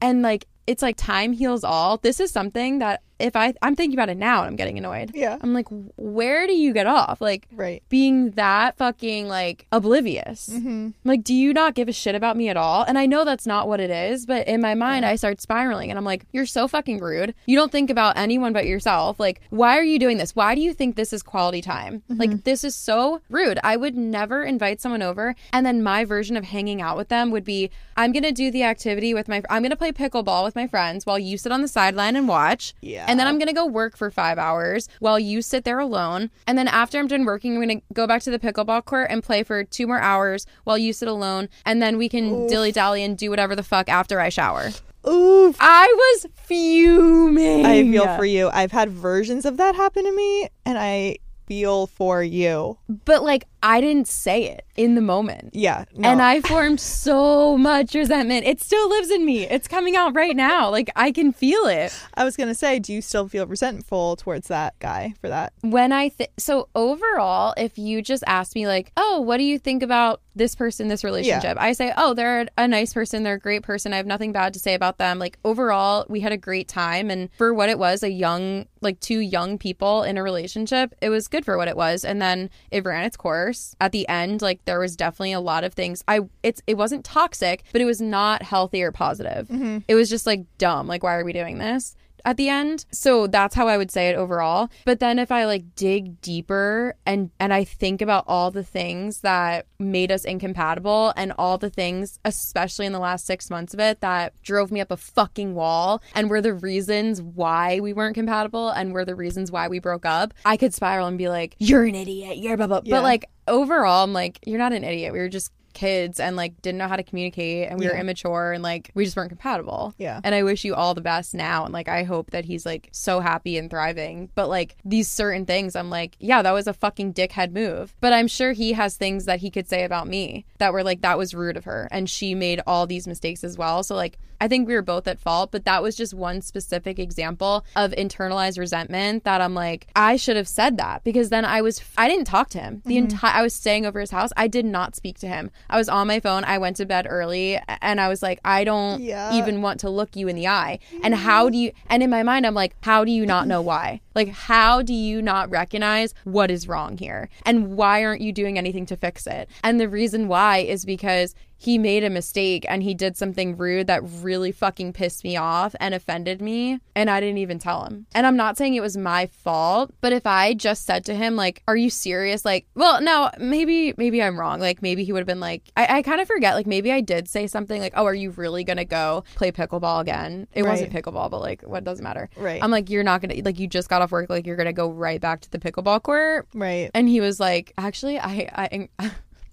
and like it's like time heals all. This is something that if I I'm thinking about it now and I'm getting annoyed. yeah. I'm like, where do you get off? Like Right. being that fucking like oblivious. Mm-hmm. Like, do you not give a shit about me at all? And I know that's not what it is, but in my mind, I start spiraling and I'm like, you're so fucking rude. You don't think about anyone but yourself. Like, why are you doing this? Why do you think this is quality time? Like, this is so rude. I would never invite someone over. And then my version of hanging out with them would be I'm going to do the activity with my, I'm going to play pickleball with my friends while you sit on the sideline and watch. Yeah. And then I'm going to go work for five hours while you sit there alone. And then after I'm done working, I'm going to go back to the pickleball court and play for two more hours while you sit alone. And then we can dilly dally and do whatever the fuck after I shower. Oof. I was fuming. I feel for you. I've had versions of that happen to me, and I feel for you. But like, I didn't say it in the moment. Yeah. No. And I formed so much resentment. It still lives in me. It's coming out right now. Like, I can feel it. I was gonna say, do you still feel resentful towards that guy for that? when I think so overall, if you just ask me like, "Oh, what do you think about this person, this relationship?" I say, "Oh, they're a nice person. They're a great person. I have nothing bad to say about them." Like overall, we had a great time, and for what it was, a young, like two young people in a relationship, it was good for what it was. And then it ran its course. At the end, like there was definitely a lot of things. I it's it wasn't toxic, but it was not healthy or positive. Mm-hmm. It was just like dumb. Like why are we doing this? At the end. So that's how I would say it overall. But then if I like dig deeper and and I think about all the things that made us incompatible and all the things especially in the last 6 months of it that drove me up a fucking wall and were the reasons why we weren't compatible and were the reasons why we broke up, I could spiral and be like, "You're an idiot. You're blah blah." Yeah. But like overall, I'm like, "You're not an idiot. We were just kids and like didn't know how to communicate and we were immature and like we just weren't compatible." Yeah. And I wish you all the best now. And like, I hope that he's like so happy and thriving. But like, these certain things, I'm like, yeah, that was a fucking dickhead move. But I'm sure he has things that he could say about me that were like, that was rude of her. And she made all these mistakes as well. So like, I think we were both at fault, but that was just one specific example of internalized resentment that I'm like, I should have said that because then I was, I didn't talk to him the mm-hmm. entire, I was staying over his house. I did not speak to him. I was on my phone. I went to bed early and I was like, I don't Yeah. even want to look you in the eye. And mm-hmm. how do you, and in my mind, I'm like, how do you not know why? Like, how do you not recognize what is wrong here? And why aren't you doing anything to fix it? And the reason why is because he made a mistake and he did something rude that really fucking pissed me off and offended me and I didn't even tell him. And I'm not saying it was my fault, but if I just said to him like, "Are you serious?" like, well, no, maybe maybe I'm wrong. Like maybe he would have been like I, I kind of forget like maybe I did say something like, "Oh, are you really going to go play pickleball again?" It wasn't pickleball, but like what doesn't matter. Right. I'm like, "You're not going to like you just got off work like you're going to go right back to the pickleball court?" Right. And he was like, actually, I, I,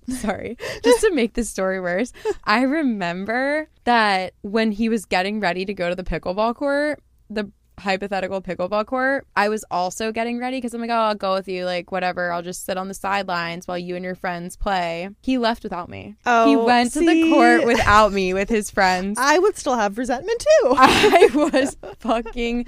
sorry, just to make this story worse, I remember that when he was getting ready to go to the pickleball court, the hypothetical pickleball court, I was also getting ready because I'm like, oh, I'll go with you. Like, whatever. I'll just sit on the sidelines while you and your friends play. He left without me. Oh, he went to the court without me with his friends. I would still have resentment too. I was fucking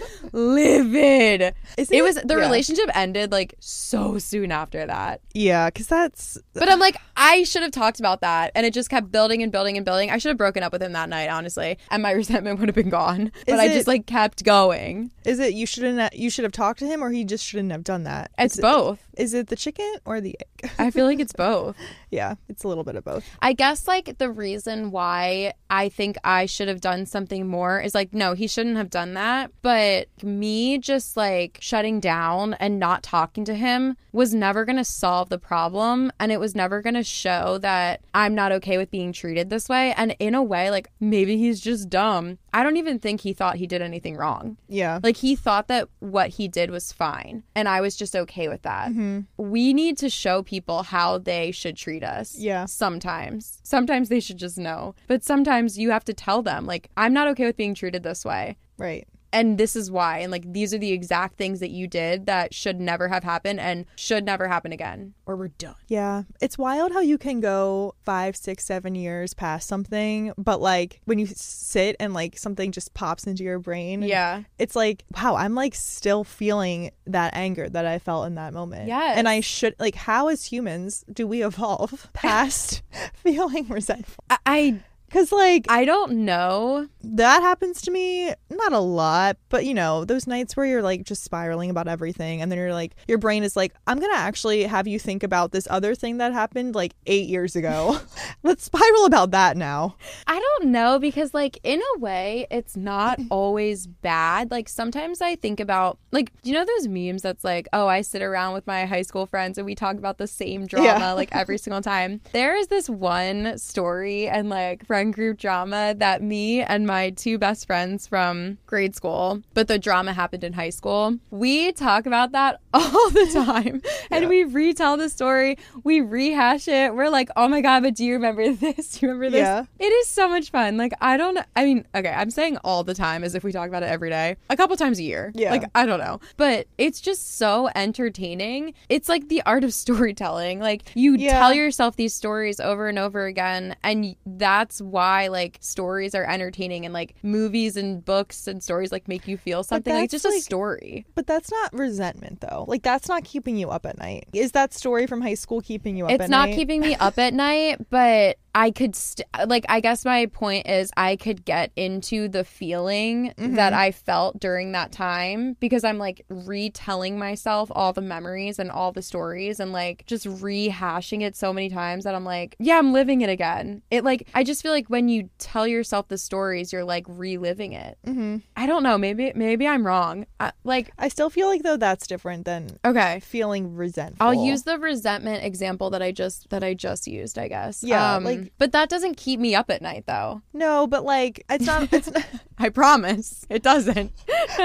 livid. Isn't It was the yeah. relationship ended like so soon after that. Yeah, because that's But I'm like, I should have talked about that. And it just kept building and building and building. I should have broken up with him that night, honestly. And my resentment would have been gone. But Is I it- just like kept going. Is it you shouldn't you should have talked to him or he just shouldn't have done that. It's is it, both. Is it the chicken or the egg? I feel like it's both. yeah, it's a little bit of both. I guess like the reason why I think I should have done something more is like, no, he shouldn't have done that. But me just like shutting down and not talking to him was never going to solve the problem. And it was never going to show that I'm not okay with being treated this way. And in a way, like maybe he's just dumb. I don't even think he thought he did anything wrong. Yeah. Like he thought that what he did was fine. And I was just okay with that. Mm-hmm. We need to show people how they should treat us. Yeah. Sometimes. Sometimes they should just know. But sometimes you have to tell them, like, I'm not okay with being treated this way. Right. And this is why. And like, these are the exact things that you did that should never have happened and should never happen again. Or we're done. Yeah. It's wild how you can go five, six, seven years past something, but like when you sit and like something just pops into your brain. Yeah. It's like, wow, I'm like still feeling that anger that I felt in that moment. yeah And I should, like, how as humans do we evolve past feeling resentful? I, I Because, like, I don't know. that happens to me not a lot but you know those nights where you're like just spiraling about everything and then you're like your brain is like i'm gonna actually have you think about this other thing that happened like eight years ago let's spiral about that now I don't know because, like, in a way, it's not always bad. Like, sometimes I think about, like, you know those memes that's like, oh, I sit around with my high school friends and we talk about the same drama, Yeah. like, every single time? There is this one story and, like, friend group drama that me and my two best friends from grade school, but the drama happened in high school. We talk about that all the time and Yeah. we retell the story, we rehash it. We're like, oh my God, but do you remember this? Do you remember this? Yeah. It is so much fun. Like I don't I mean, okay, I'm saying all the time as if we talk about it every day. A couple times a year. Yeah. Like I don't know. But it's just so entertaining. It's like the art of storytelling. Like you Yeah. tell yourself these stories over and over again and that's why like stories are entertaining and like movies and books and stories like make you feel something. Like just a story. but that's not resentment though like that's not keeping you up at night is that story from high school keeping you up at night? it's not night keeping me up at night but i could st- like i guess my point is i could get into the feeling Mm-hmm. that i felt during that time because i'm like retelling myself all the memories and all the stories and like just rehashing it so many times that i'm like yeah i'm living it again it like i just feel like when you tell yourself the stories you're like reliving it hmm i don't know maybe maybe i'm wrong I, like i still feel like though that's different than okay feeling resentful I'll use the resentment example that I just that I just used, I guess. Yeah, Um, like- but that doesn't keep me up at night, though. no but like it's not it's not I promise it doesn't.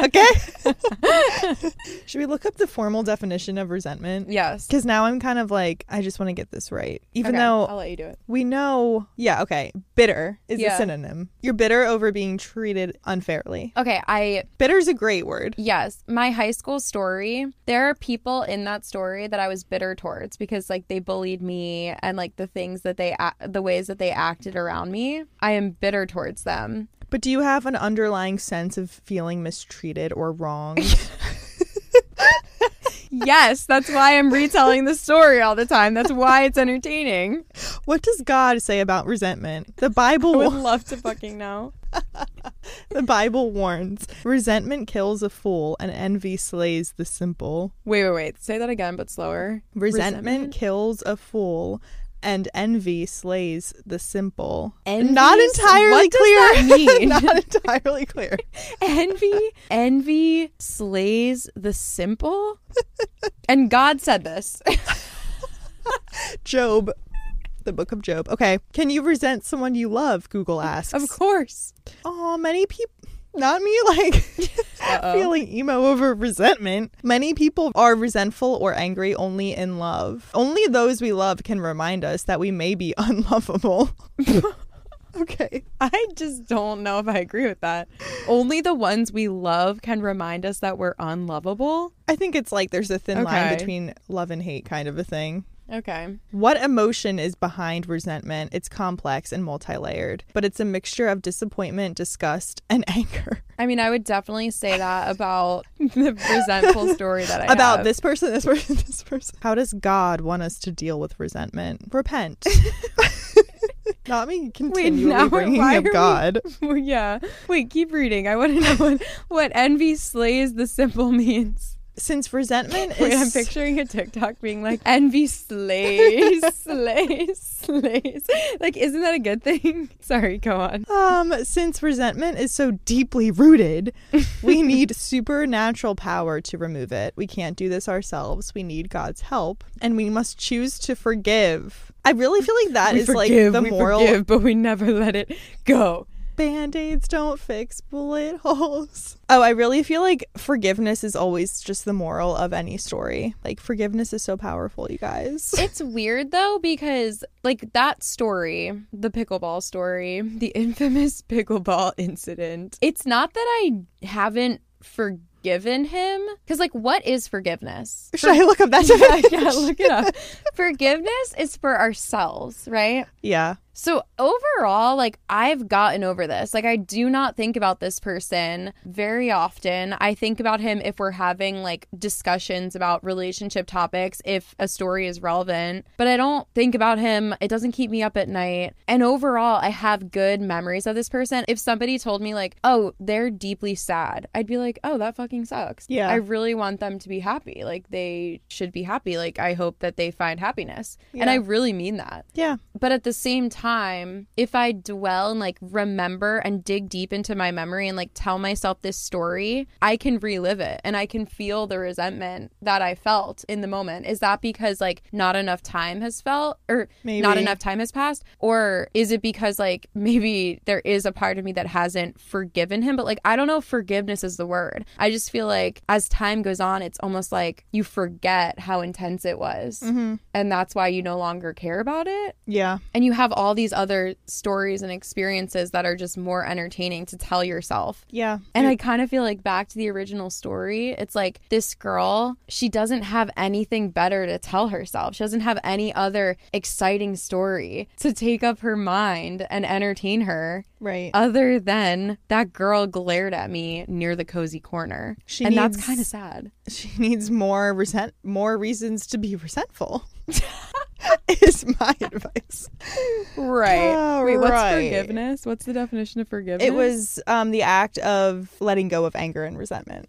okay should we look up the formal definition of resentment yes. Because now I'm kind of like, I just want to get this right. Even Okay, though I'll let you do it. we know, yeah, okay, bitter is Yeah. a synonym. You're bitter over being treated unfairly. Okay, I Bitter's a great word. yes, my high school story. There are people in that story that I was bitter towards because like they bullied me and like the things that they the ways that they acted around me. I am bitter towards them. But do you have an underlying sense of feeling mistreated or wrong? yes, that's why I'm retelling the story all the time. That's why it's entertaining. what does God say about resentment? The I would Bible love to fucking know. the Bible warns, resentment kills a fool and envy slays the simple. Wait, wait, wait. Say that again, but slower. Resentment, kills a fool and envy slays the simple. Envy Not entirely what does clear. that mean? Not entirely clear. Envy, envy slays the simple. and God said this. Job, the book of Job. Okay, can you resent someone you love? Google asks. of course. Oh, many people. Not me, like feeling emo over resentment. Many people are resentful or angry only in love. Only those we love can remind us that we may be unlovable. Okay. I just don't know if I agree with that. Only the ones we love can remind us that we're unlovable. I think it's like there's a thin line Okay. between love and hate kind of a thing. Okay. What emotion is behind resentment? It's complex and multi layered, but it's a mixture of disappointment, disgust, and anger. I mean, I would definitely say that about the resentful story that I About have. this person, this person, this person. How does God want us to deal with resentment? Repent. Not me continually now bringing up are we- God. Well, yeah. Wait, keep reading. I want to know what, what envy slays the simple means. Since resentment Wait, I'm picturing a TikTok being like, envy slays, slays, slays. Like, isn't that a good thing? Sorry, go on. Um, since resentment is so deeply rooted, we need supernatural power to remove it. We can't do this ourselves. We need God's help, and we must choose to forgive. I really feel like that we is forgive, like the we moral. forgive, but we never let it go. Band-aids don't fix bullet holes. Oh, I really feel like forgiveness is always just the moral of any story. Like forgiveness is so powerful, you guys. It's weird though because like that story, the pickleball story, the infamous pickleball incident. It's not that I haven't forgiven him cuz like what is forgiveness? Should I look up that yeah, definition? yeah, look it up. Forgiveness is for ourselves, right? Yeah. So overall, like I've gotten over this. Like I do not think about this person very often. I think about him if we're having like discussions about relationship topics, if a story is relevant. But I don't think about him. It doesn't keep me up at night. And overall, I have good memories of this person. If somebody told me like, "Oh, they're deeply sad," I'd be like, "Oh, that fucking sucks." Yeah. I really want them to be happy. Like they should be happy. Like I hope that they find happiness. And I really mean that. Yeah. But at the same time, if I dwell and like remember and dig deep into my memory and like tell myself this story, I can relive it and I can feel the resentment that I felt in the moment. Is that because like not enough time has felt or Maybe. not enough time has passed? Or is it because like maybe there is a part of me that hasn't forgiven him? But like, I don't know if forgiveness is the word. I just feel like as time goes on, it's almost like you forget how intense it was. Mhm. And that's why you no longer care about it Yeah. and you have all these other stories and experiences that are just more entertaining to tell yourself. Yeah. And I kind of feel like back to the original story, it's like this girl, she doesn't have anything better to tell herself. She doesn't have any other exciting story to take up her mind and entertain her Right. other than that girl glared at me near the cozy corner. She and that's kind of sad. she needs more resent more reasons to be resentful is my advice Right. Oh, Wait, what's right. forgiveness? What's the definition of forgiveness? it was um the act of letting go of anger and resentment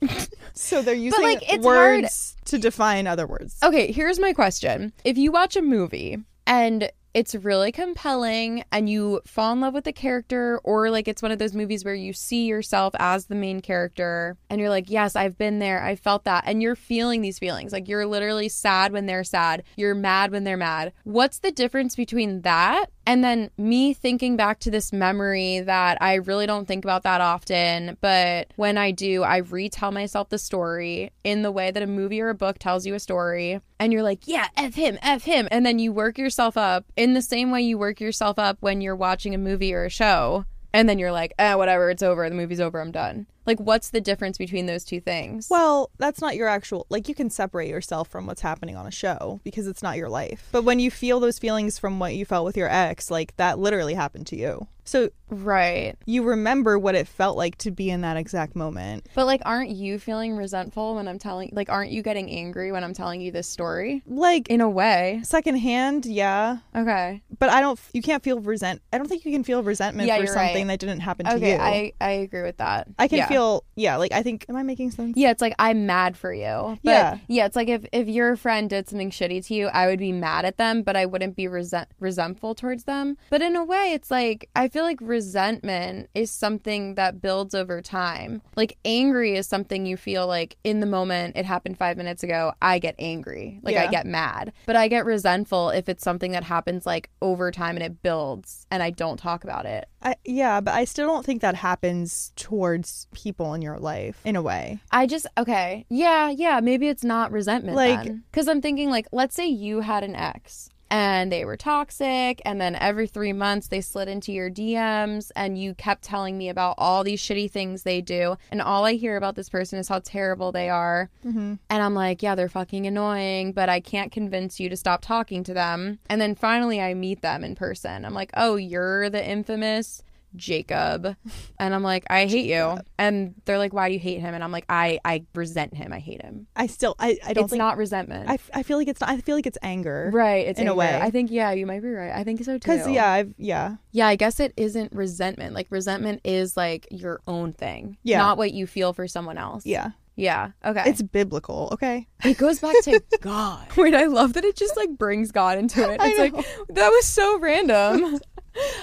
so they're using like, it's hard- words to define other words Okay, here's my question. If you watch a movie and it's really compelling and you fall in love with the character or like it's one of those movies where you see yourself as the main character and you're like, "Yes, I've been there. I felt that." And you're feeling these feelings. Like you're literally sad when they're sad. You're mad when they're mad. What's the difference between that and then me thinking back to this memory that I really don't think about that often, but when I do, I retell myself the story in the way that a movie or a book tells you a story. And you're like, yeah, F him, F him. And then you work yourself up in the same way you work yourself up when you're watching a movie or a show. And then you're like, eh, whatever, it's over. The movie's over. I'm done. Like, what's the difference between those two things? well that's not your actual like you can separate yourself from what's happening on a show because it's not your life but when you feel those feelings from what you felt with your ex like that literally happened to you so right. you remember what it felt like to be in that exact moment But like, aren't you feeling resentful when I'm telling, like, aren't you getting angry when I'm telling you this story? like In a way. secondhand yeah Okay. but I don't. You can't feel resent. I don't think you can feel resentment Yeah, for something right. that didn't happen to Okay, you. I I agree with that. I can Yeah. feel. Yeah, like I think. Am I making sense? Yeah, it's like I'm mad for you. But Yeah. yeah, it's like if if your friend did something shitty to you, I would be mad at them, but I wouldn't be resent resentful towards them. But in a way, it's like I feel like resentment is something that builds over time. Like angry is something you feel like in the moment it happened 5 minutes ago, I get angry. Like I get mad. But I get resentful if it's something that happens like over time and it builds and I don't talk about it. I, yeah, but I still don't think that happens towards people in your life in a way. I just okay, yeah, yeah. Maybe it's not resentment, Like- because I'm thinking like, let's say you had an ex and they were toxic. And then every three months, they slid into your DMs and you kept telling me about all these shitty things they do. And all I hear about this person is how terrible they are. Mm-hmm. And I'm like, yeah, they're fucking annoying, but I can't convince you to stop talking to them. And then finally, I meet them in person. I'm like, oh, you're the infamous Jacob. And I'm like, I hate you. And they're like, why do you hate him? And I'm like, I, I resent him. I hate him. I still, I, I don't It's think. not resentment. I, f- I feel like it's not. I feel like it's anger. right. It's in a way. I think, yeah, you might be right. I think so too. Because yeah, I've yeah. Yeah, I guess it isn't resentment. Like, resentment is like your own thing, Yeah. not what you feel for someone else. Yeah. Yeah. Okay. It's biblical, okay? It goes back to God. Wait, I love that it just like brings God into it. It's like that was so random.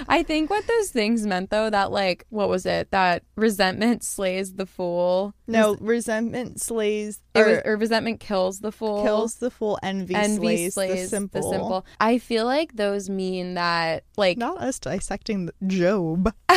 I think what those things meant though, that like what was it? That resentment slays the fool. No, resentment slays or was, or resentment kills the fool. kills the fool, envy, envy slays, slays the simple. The simple. I feel like those mean that like Not us dissecting Job.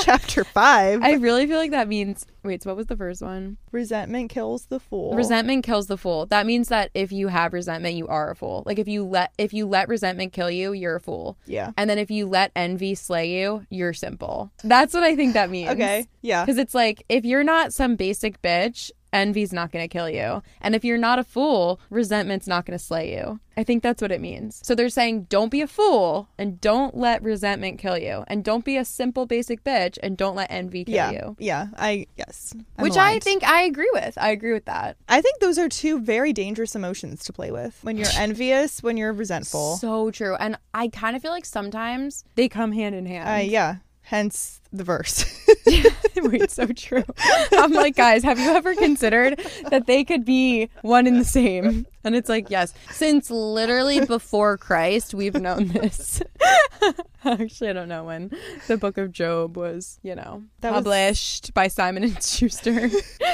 Chapter 5. I really feel like that means wait, so what was the first one? resentment kills the fool. Resentment kills the fool. That means that if you have resentment, you are a fool. Like if you let if you let resentment kill you, you're a fool. yeah. And then if you let envy slay you, you're simple. That's what I think that means. Okay. Yeah. Because it's like, if you're not some basic bitch, envy's not going to kill you. And if you're not a fool, resentment's not going to slay you. I think that's what it means. So they're saying, don't be a fool and don't let resentment kill you. And don't be a simple basic bitch and don't let envy kill Yeah. you. Yeah. I yes. I'm Which I think I agree with. I agree with that. I think those are two very dangerous emotions to play with. When you're envious, when you're resentful. So true. And I kind of feel like sometimes they come hand in hand. Uh, yeah. Hence the verse. Wait, so true. I'm like, guys, have you ever considered that they could be one and the same? And it's like, yes. Since literally before Christ, we've known this. Actually, I don't know when the book of Job was, you know, That was- published by Simon and Schuster.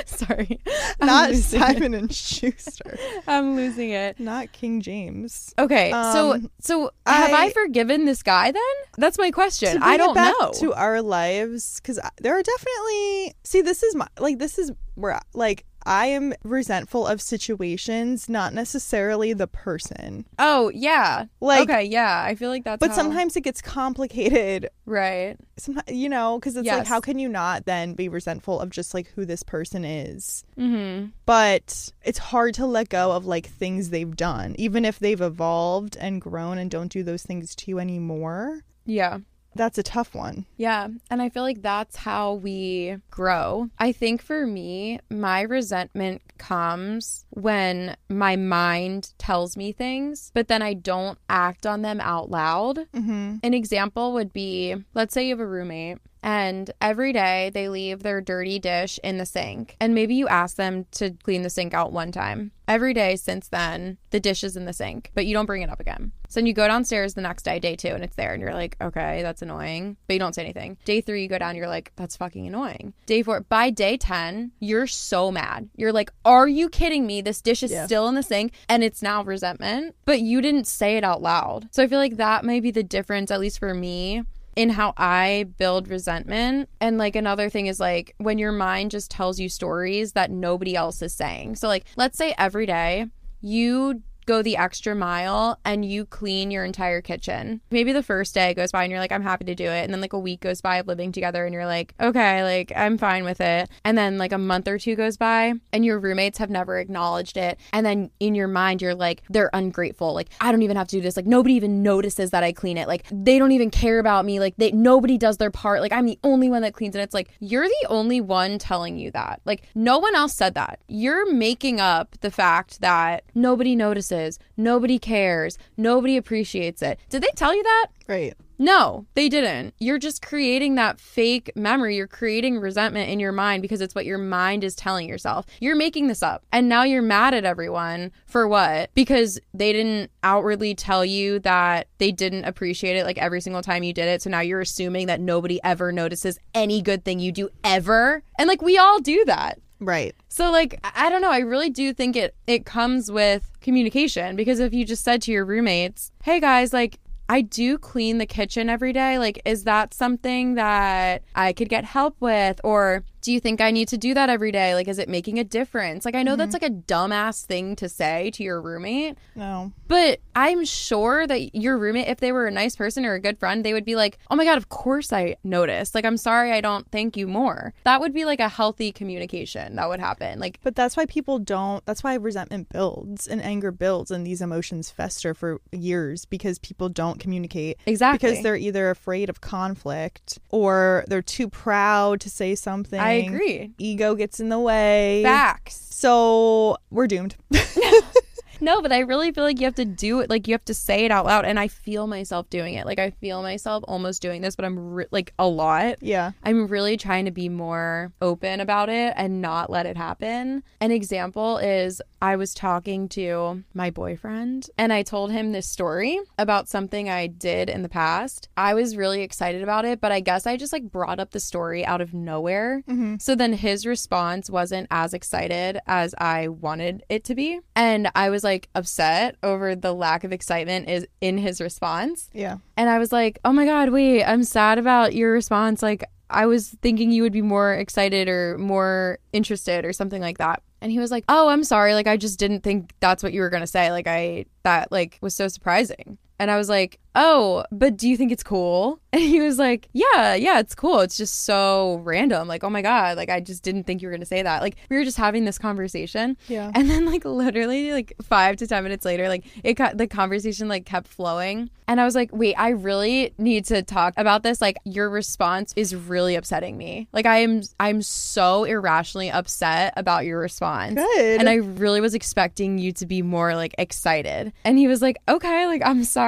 Sorry. Not losing it. Simon and Schuster. I'm losing it. Not King James. Okay, so Um, so have I, I- forgiven this guy then? That's my question. I don't back know. to our lives because there are definitely see this is my like this is where like i am resentful of situations not necessarily the person oh, yeah. like okay, yeah. I feel like that's but how- sometimes it gets complicated right. sometimes you know because it's like how can you not then be resentful of just like who this person is Mhm. but it's hard to let go of like things they've done even if they've evolved and grown and don't do those things to you anymore Yeah. That's a tough one Yeah. And I feel like that's how we grow. I think for me, my resentment comes when my mind tells me things, but then I don't act on them out loud. mm-hmm. An example would be let's say you have a roommate and every day they leave their dirty dish in the sink. And maybe you ask them to clean the sink out one time. Every day since then, the dish is in the sink, but you don't bring it up again. So then you go downstairs the next day, day two, and it's there, and you're like, okay, that's annoying, but you don't say anything. Day three, you go down, you're like, that's fucking annoying. Day four, by day 10, you're so mad. You're like, are you kidding me? This dish is Yeah. still in the sink, and it's now resentment, but you didn't say it out loud. So I feel like that may be the difference, at least for me, in how I build resentment. And like another thing is like when your mind just tells you stories that nobody else is saying. So, like, let's say every day you go the extra mile and you clean your entire kitchen. Maybe the first day goes by and you're like, I'm happy to do it. And then like a week goes by of living together and you're like, okay, like I'm fine with it. And then like a month or two goes by and your roommates have never acknowledged it. And then in your mind, you're like, they're ungrateful. Like, I don't even have to do this. Like, nobody even notices that I clean it. Like, they don't even care about me. Like, they nobody does their part. Like, I'm the only one that cleans it. It's like, you're the only one telling you that. Like, no one else said that. You're making up the fact that nobody notices, nobody cares, nobody appreciates it. Did they tell you that? right No, they didn't. You're just creating that fake memory. You're creating resentment in your mind because it's what your mind is telling yourself. You're making this up. And now you're mad at everyone for what? Because they didn't outwardly tell you that they didn't appreciate it like every single time you did it. So now you're assuming that nobody ever notices any good thing you do ever. And like we all do that. Right. So like I don't know, I really do think it it comes with communication because if you just said to your roommates, "Hey guys, like I do clean the kitchen every day. Like is that something that I could get help with? Or do you think I need to do that every day? Like, is it making a difference? Like, I know that's mm-hmm. like a dumbass thing to say to your roommate, No. but I'm sure that your roommate, if they were a nice person or a good friend, they would be like, oh my God, of course I noticed. Like, I'm sorry I don't thank you more. That would be like a healthy communication that would happen. Like, But that's why people don't. That's why resentment builds and anger builds, and these emotions fester for years because people don't communicate. Exactly. Because they're either afraid of conflict or they're too proud to say something. I agree. Ego gets in the way. Facts. So we're doomed. No, but I really feel like you have to do it. Like you have to say it out loud, and I feel myself doing it. Like I feel myself almost doing this, but I'm re- like a lot. yeah. I'm really trying to be more open about it and not let it happen. An example is I was talking to my boyfriend and I told him this story about something I did in the past. I was really excited about it, but I guess I just like brought up the story out of nowhere. Mm-hmm. So then his response wasn't as excited as I wanted it to be. And I was like upset over the lack of excitement is in his response. Yeah. And I was like, oh my God, wait, I'm sad about your response. Like, I was thinking you would be more excited or more interested or something like that. And he was like, oh, I'm sorry. Like, I just didn't think that's what you were going to say. Like, I, that like was so surprising. And I was like, oh, but do you think it's cool? And he was like, yeah, yeah, it's cool. It's just so random. Like, oh my God, like, I just didn't think you were going to say that. Like, we were just having this conversation. Yeah. And then, like, literally, like, five to 10 minutes later, like, it got the conversation, like, kept flowing. And I was like, wait, I really need to talk about this. Like, your response is really upsetting me. Like, I am, I'm so irrationally upset about your response. Good. And I really was expecting you to be more, like, excited. And he was like, okay, like, I'm sorry.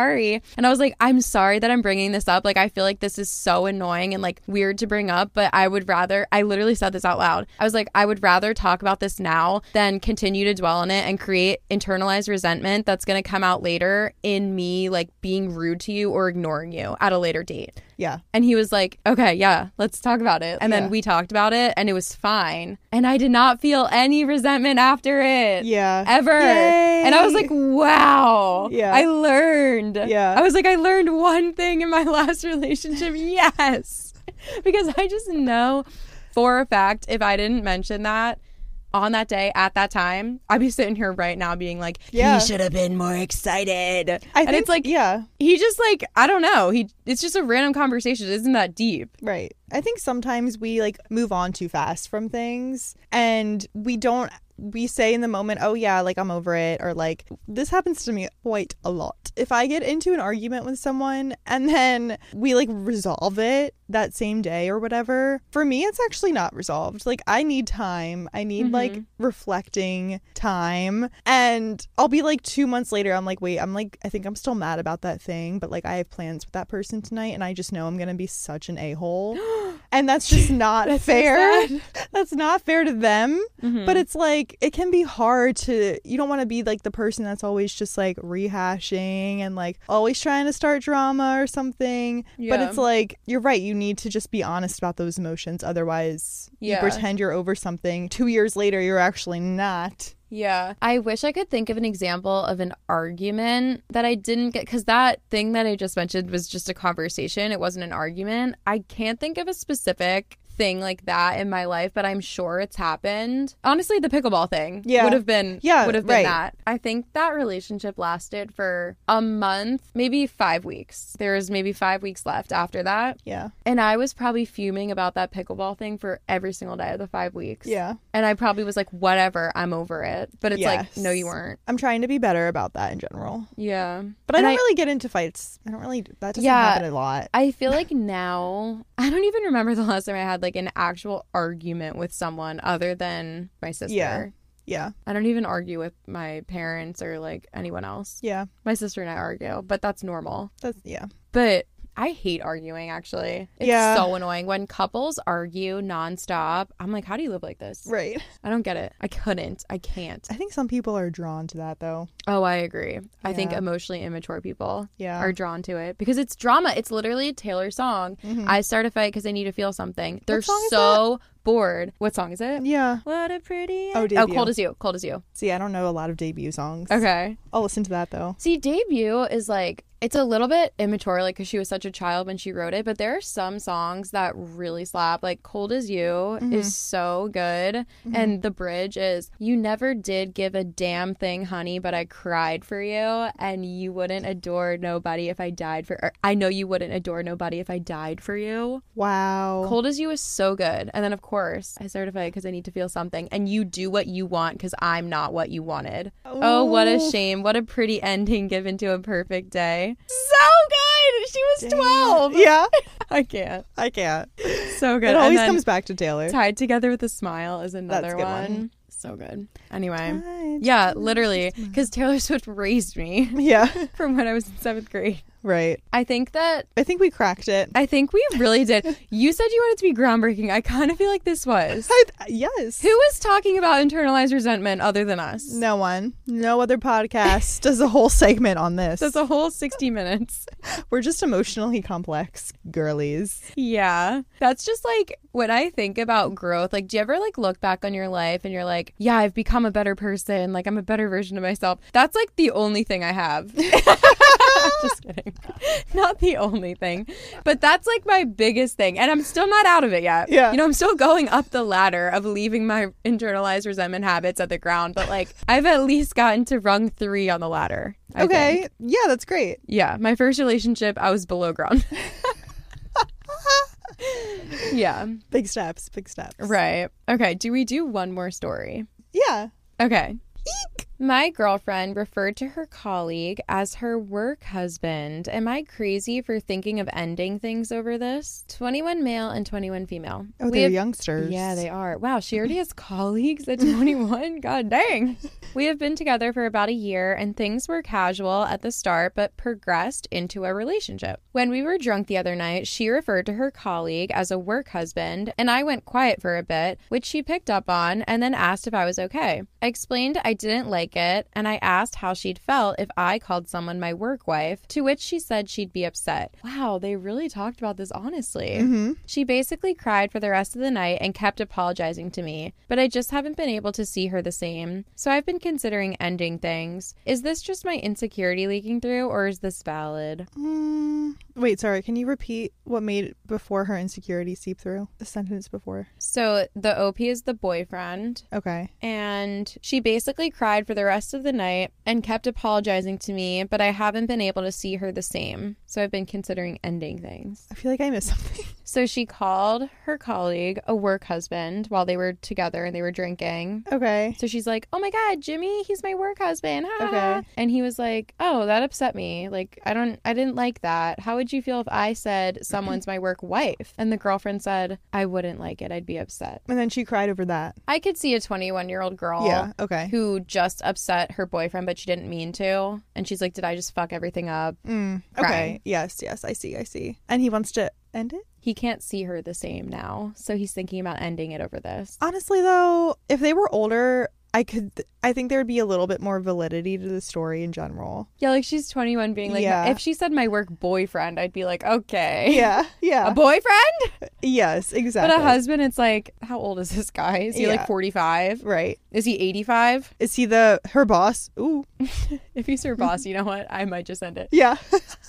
And I was like, I'm sorry that I'm bringing this up. Like, I feel like this is so annoying and, like, weird to bring up, but I would rather, I literally said this out loud. I was like, I would rather talk about this now than continue to dwell on it and create internalized resentment that's going to come out later in me, like, being rude to you or ignoring you at a later date. Yeah. And he was like, okay, yeah, let's talk about it. And Yeah. then we talked about it and it was fine. And I did not feel any resentment after it. Yeah. Ever. Yay. And I was like, wow. Yeah. I learned. Yeah. I was like, I learned one thing in my last relationship. Yes. because I just know for a fact if I didn't mention that on that day at that time, I'd be sitting here right now being like, Yeah. he should have been more excited. I and think it's like, yeah. he just like I don't know. He it's just a random conversation. It isn't that deep. Right. I think sometimes we like move on too fast from things and we don't we say in the moment, "Oh yeah, like I'm over it," or like this happens to me quite a lot. If I get into an argument with someone and then we like resolve it that same day or whatever, for me it's actually not resolved. Like I need time. I need mm-hmm. like reflecting time and I'll be like 2 months later I'm like, "Wait, I'm like I think I'm still mad about that thing, but like I have plans with that person tonight and I just know I'm going to be such an a-hole." and that's just not That's fair. sad. that's not fair to them. Mm-hmm. But it's like it can be hard to you don't want to be like the person that's always just like rehashing and like always trying to start drama or something. But it's like you're right, you need to just be honest about those emotions otherwise Yeah. you pretend you're over something. 2 years later you're actually not. Yeah. I wish I could think of an example of an argument that I didn't get because that thing that I just mentioned was just a conversation. It wasn't an argument. I can't think of a specific thing like that in my life, but I'm sure it's happened. Honestly, the pickleball thing Yeah. would have been Yeah, would have been right. that. I think that relationship lasted for a month, maybe 5 weeks. There was maybe 5 weeks left after that. Yeah. And I was probably fuming about that pickleball thing for every single day of the 5 weeks. Yeah. And I probably was like, whatever, I'm over it. But it's like, no, you weren't. I'm trying to be better about that in general. Yeah. But I And don't really get into fights. I don't really that doesn't Yeah. happen a lot. I feel like now, I don't even remember the last time I had like an actual argument with someone other than my sister. Yeah. Yeah. I don't even argue with my parents or like anyone else. Yeah. My sister and I argue, but that's normal. That's yeah. But I hate arguing actually. It's Yeah. so annoying. When couples argue nonstop, I'm like, how do you live like this? Right. I don't get it. I couldn't. I can't. I think some people are drawn to that though. Oh, I agree. I think emotionally immature people Yeah. are drawn to it because it's drama. It's literally Taylor's song. Mm-hmm. I start a fight because I need to feel something. They're so bored. What song is it? Yeah. What a pretty. Oh, oh, cold as you. Cold as you. See, I don't know a lot of debut songs. Okay. I'll listen to that though. See, debut is like It's a little bit immature, like, because she was such a child when she wrote it, but there are some songs that really slap. Like, Cold as You is mm-hmm. so good. Mm-hmm. And the bridge is, You never did give a damn thing, honey, but I cried for you. And you wouldn't adore nobody if I died for, or, I know you wouldn't adore nobody if I died for you. Wow. Cold as You is so good. And then, of course, I certify because I need to feel something. And you do what you want because I'm not what you wanted. Oh, what a shame. What a pretty ending given to a perfect day. So good. She was 12. Yeah, I can't. I can't. So good. It always comes back to Taylor. Tied Together with a Smile is another one. one. So good. Anyway. Yeah, literally. Because Taylor Swift raised me Yeah, from when I was in seventh grade. right. I think that I think we cracked it. I think we really did. You said you wanted to be groundbreaking. I kind of feel like this was. I, yes. Who was talking about internalized resentment other than us? No one. No other podcast does a whole segment on this. Does a whole 60 minutes. We're just emotionally complex girlies. Yeah. That's just like when I think about growth, like do you ever like look back on your life and you're like, yeah, I've become a better person, like I'm a better version of myself. That's like the only thing I have. just kidding. Not the only thing. But that's like my biggest thing. And I'm still not out of it yet. Yeah. You know, I'm still going up the ladder of leaving my internalized resentment habits at the ground, but like I've at least gotten to rung 3 on the ladder. I okay. think. Yeah, that's great. Yeah, my first relationship, I was below ground. yeah, Big steps. Big steps. right. Okay, do we do one more story? Yeah. Okay. My girlfriend referred to her colleague as her work husband. Am I crazy for thinking of ending things over this? 21 male and 21 female. Oh, We they're have- youngsters. Yeah, they are. Wow, she already has colleagues at 21. God dang. We have been together for about a year and things were casual at the start but progressed into a relationship. When we were drunk the other night, she referred to her colleague as a work husband and I went quiet for a bit, which she picked up on and then asked if I was okay. I explained I didn't like it and I asked how she'd felt if I called someone my work wife, to which she said she'd be upset. Wow, they really talked about this honestly. Mm-hmm. She basically cried for the rest of the night and kept apologizing to me, but I just haven't been able to see her the same. So I've been considering ending things. Is this just my insecurity leaking through, or is this valid? Mm, wait, sorry. Can you repeat what made before her insecurity seep through? The sentence before. So the OP is the boyfriend, Okay. and she basically cried for the rest of the night and kept apologizing to me, but I haven't been able to see her the same. So I've been considering ending things. I feel like I missed something. So she called her colleague a work husband while they were together and they were drinking. Okay. So she's like, "Oh my god, Jimmy, he's my work husband." Ha, Okay. And he was like, "Oh, that upset me. Like, I don't I didn't like that. How would you feel if I said someone's my work wife?" And the girlfriend said, "I wouldn't like it. I'd be upset." And then she cried over that. I could see a 21-year-old girl Yeah. Okay. who just upset her boyfriend but she didn't mean to, and she's like, "Did I just fuck everything up?" Mm, Crying. okay. Yes. Yes. I see. I see. And he wants to end it. He can't see her the same now, so he's thinking about ending it over this. Honestly, though, if they were older, I could. I think there would be a little bit more validity to the story in general. Yeah, like she's 21 being like, Yeah. if she said my work boyfriend, I'd be like, okay. Yeah. Yeah. A boyfriend? yes. Exactly. But a husband, it's like, how old is this guy? Is he Yeah. like 45? Right. Is he 85? Is he the her boss? Ooh. If he's her boss, you know what? I might just end it. Yeah.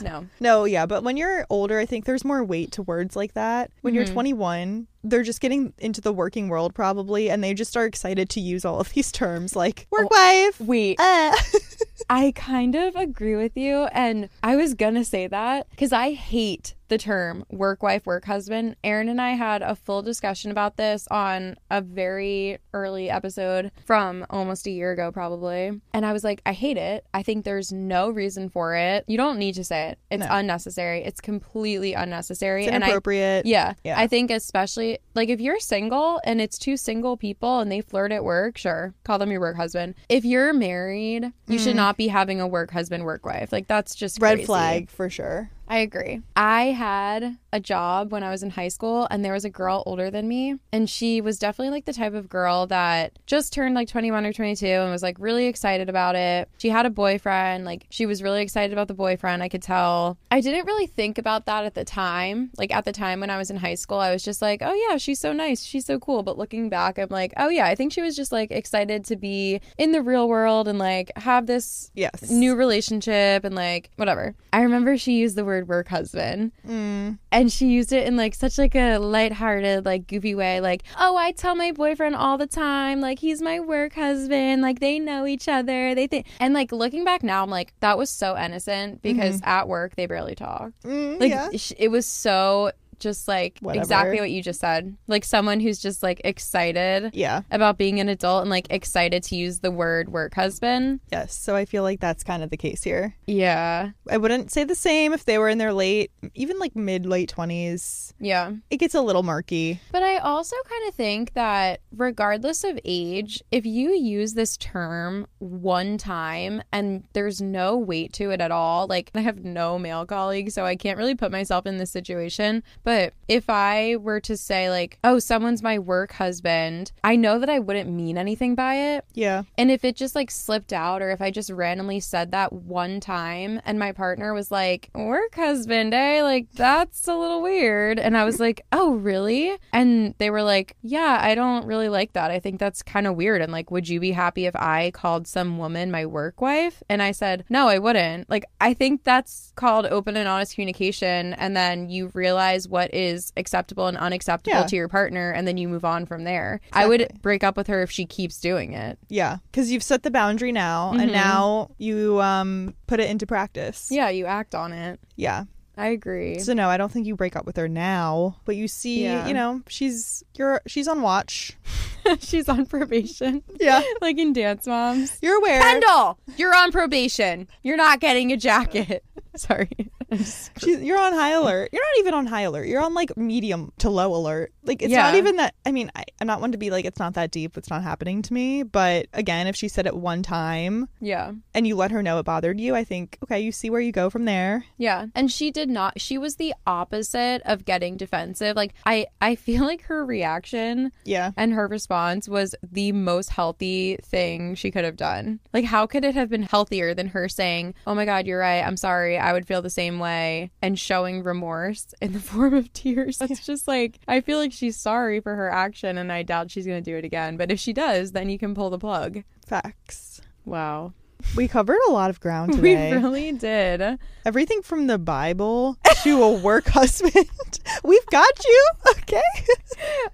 No. No, yeah, but when you're older, I think there's more weight to words like that. When you're Mhm. 21, they're just getting into the working world probably, and they just are excited to use all of these terms like work wife. Wait, Uh. I kind of agree with you. And I was to say that because I hate the term work wife, work husband. Erin and I had a full discussion about this on a very early episode from almost a year ago, probably. And I was like, I hate it. I think there's no reason for it. You don't need to say it, it's No. unnecessary. It's completely unnecessary. It's and I inappropriate. yeah. Yeah. I think especially like if you're single and it's two single people and they flirt at work, sure, call them your work husband. If you're married, you should not be having a work husband, work wife. Like that's just Mm. Red crazy. flag for sure. I agree. I had a job when I was in high school, and there was a girl older than me, and she was definitely like the type of girl that just turned like 21 or 22 and was like really excited about it. She had a boyfriend, like she was really excited about the boyfriend. I could tell. I didn't really think about that at the time. Like at the time when I was in high school, I was just like, oh yeah, she's so nice, she's so cool. But looking back, I'm like, oh yeah, I think she was just like excited to be in the real world and like have this Yes. new relationship and like whatever. I remember she used the word work husband Mm. And she used it in like such like a lighthearted like goofy way like oh I tell my boyfriend all the time like he's my work husband like they know each other they think and like looking back now I'm like that was so innocent because at work they barely talk Mm, like yeah. it was so just like Whatever. exactly what you just said like someone who's just like excited Yeah. about being an adult and like excited to use the word work husband Yes. So I feel like that's kind of the case here. yeah I wouldn't say the same if they were in their late, even like mid late 20s. yeah It gets a little murky. But I also kind of think that regardless of age, if you use this term one time and there's no weight to it at all, like I have no male colleagues, so I can't really put myself in this situation. But if I were to say, like, oh, someone's my work husband, I know that I wouldn't mean anything by it. Yeah. And if it just like slipped out, or if I just randomly said that one time and my partner was like, work husband, eh? Like, that's a little weird. And I was like, oh, really? And they were like, yeah, I don't really like that. I think that's kind of weird. And like, would you be happy if I called some woman my work wife? And I said, no, I wouldn't. Like, I think that's called open and honest communication. And then you realize what is acceptable and unacceptable Yeah. to your partner. And then you move on from there. I would break up with her if she keeps doing it. Yeah. Because you've set the boundary now, and Mhm. now you um put it into practice. Yeah, you act on it. Yeah. I agree. So no, I don't think you break up with her now, but you see, Yeah. you know, she's you're she's on watch. She's on probation. Yeah. like in Dance Moms. You're aware. Kendall, you're on probation. You're not getting a jacket. Sorry. She's, you're on high alert. You're not even on high alert. You're on like medium to low alert. Like it's Yeah. not even that. I mean, I, I'm not one to be like it's not that deep. It's not happening to me. But again, if she said it one time yeah. and you let her know it bothered you, I think okay, you see where you go from there. Yeah. And she did not she was the opposite of getting defensive. Like I I feel like her reaction Yeah. and her response was the most healthy thing she could have done. Like how could it have been healthier than her saying, "Oh my god, you're right. I'm sorry. I would feel the same way." and showing remorse in the form of tears. That's just like I feel like she's sorry for her action and I doubt she's going to do it again. But if she does, then you can pull the plug. Facts. Wow. We covered a lot of ground today. We really did. Everything from the Bible to a work husband. We've got you. Okay.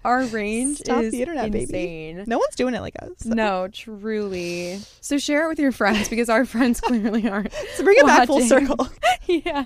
Our range Stop is the internet, baby. insane. No one's doing it like us. No, truly. So share it with your friends because our friends clearly aren't. So bring it back full circle. yeah.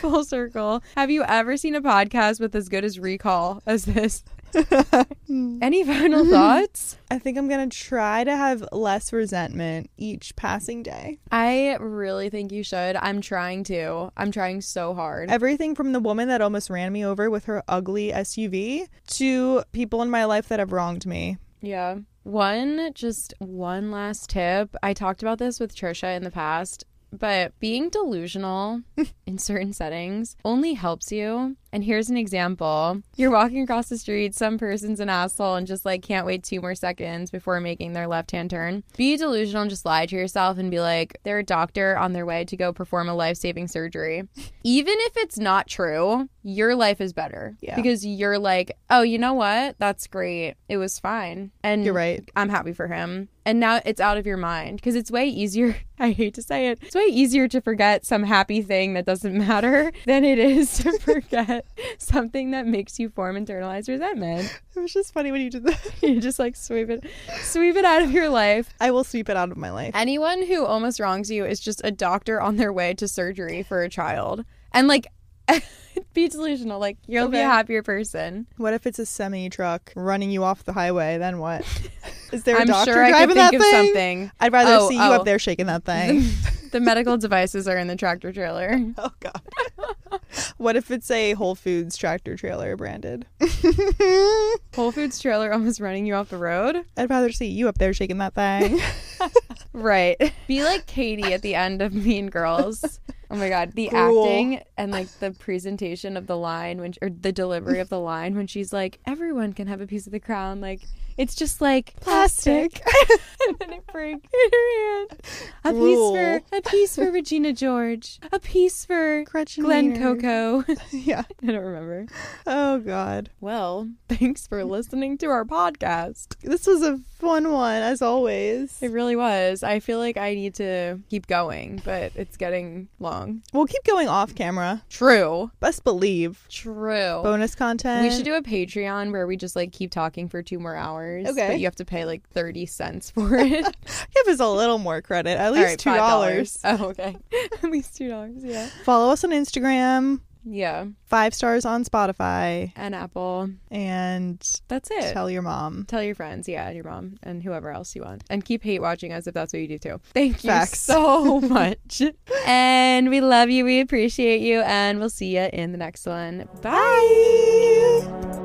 Full circle. Have you ever seen a podcast with as good as recall as this? Any final thoughts? I think I'm gonna try to have less resentment each passing day. I really think you should. I'm trying to. I'm trying so hard. Everything from the woman that almost ran me over with her ugly SUV to people in my life that have wronged me. Yeah. One, just one last tip. I talked about this with Tricia in the past, but being delusional in certain settings only helps you. And here's an example you're walking across the street, some person's an asshole and just like can't wait two more seconds before making their left hand turn. Be delusional and just lie to yourself and be like, they're a doctor on their way to go perform a life saving surgery. Even if it's not true, your life is better Yeah. because you're like, oh, you know what? That's great. It was fine. And You're right. I'm happy for him. And now it's out of your mind because it's way easier. I hate to say it. It's way easier to forget some happy thing that doesn't matter than it is to forget something that makes you form internalized resentment. It was just funny when you did that. You just like sweep it, sweep it out of your life. I will sweep it out of my life. Anyone who almost wrongs you is just a doctor on their way to surgery for a child. And like, be delusional. Like, you'll be a happier person. What if it's a semi truck running you off the highway? Then what? Is there a I'm doctor sure I driving could think that of thing? something. I'd rather Oh, see you oh. up there shaking that thing. the medical devices are in the tractor trailer. oh god. what if it's a Whole Foods tractor trailer branded? Whole Foods trailer almost running you off the road. I'd rather see you up there shaking that thing. Right. Be like Cady at the end of Mean Girls. Oh my god, the acting and like the presentation of the line when or the delivery of the line when she's like, "Everyone can have a piece of the crown." Like it's just like plastic, and then it breaks in her hand. A piece for a piece for Regina George, a piece for Gretchen Glenn Wiener. Coco. Yeah. I don't remember. Oh God. Well, thanks for listening to our podcast. This was a fun one as always. It really was. I feel like I need to keep going, but it's getting long. We'll keep going off camera. True. Best believe. True. Bonus content. We should do a Patreon where we just like keep talking for two more hours. Okay. But you have to pay like 30 cents for it. give us a little more credit. At least right, two $5. dollars. Oh, okay. At least $2. Yeah. Follow us on Instagram. Yeah. Five stars on Spotify. And Apple. And That's it. tell your mom. Tell your friends, yeah, and your mom, and whoever else you want. And keep hate watching us if that's what you do too. Thank you Facts. so much. and we love you. We appreciate you. And we'll see you in the next one. Bye. Bye.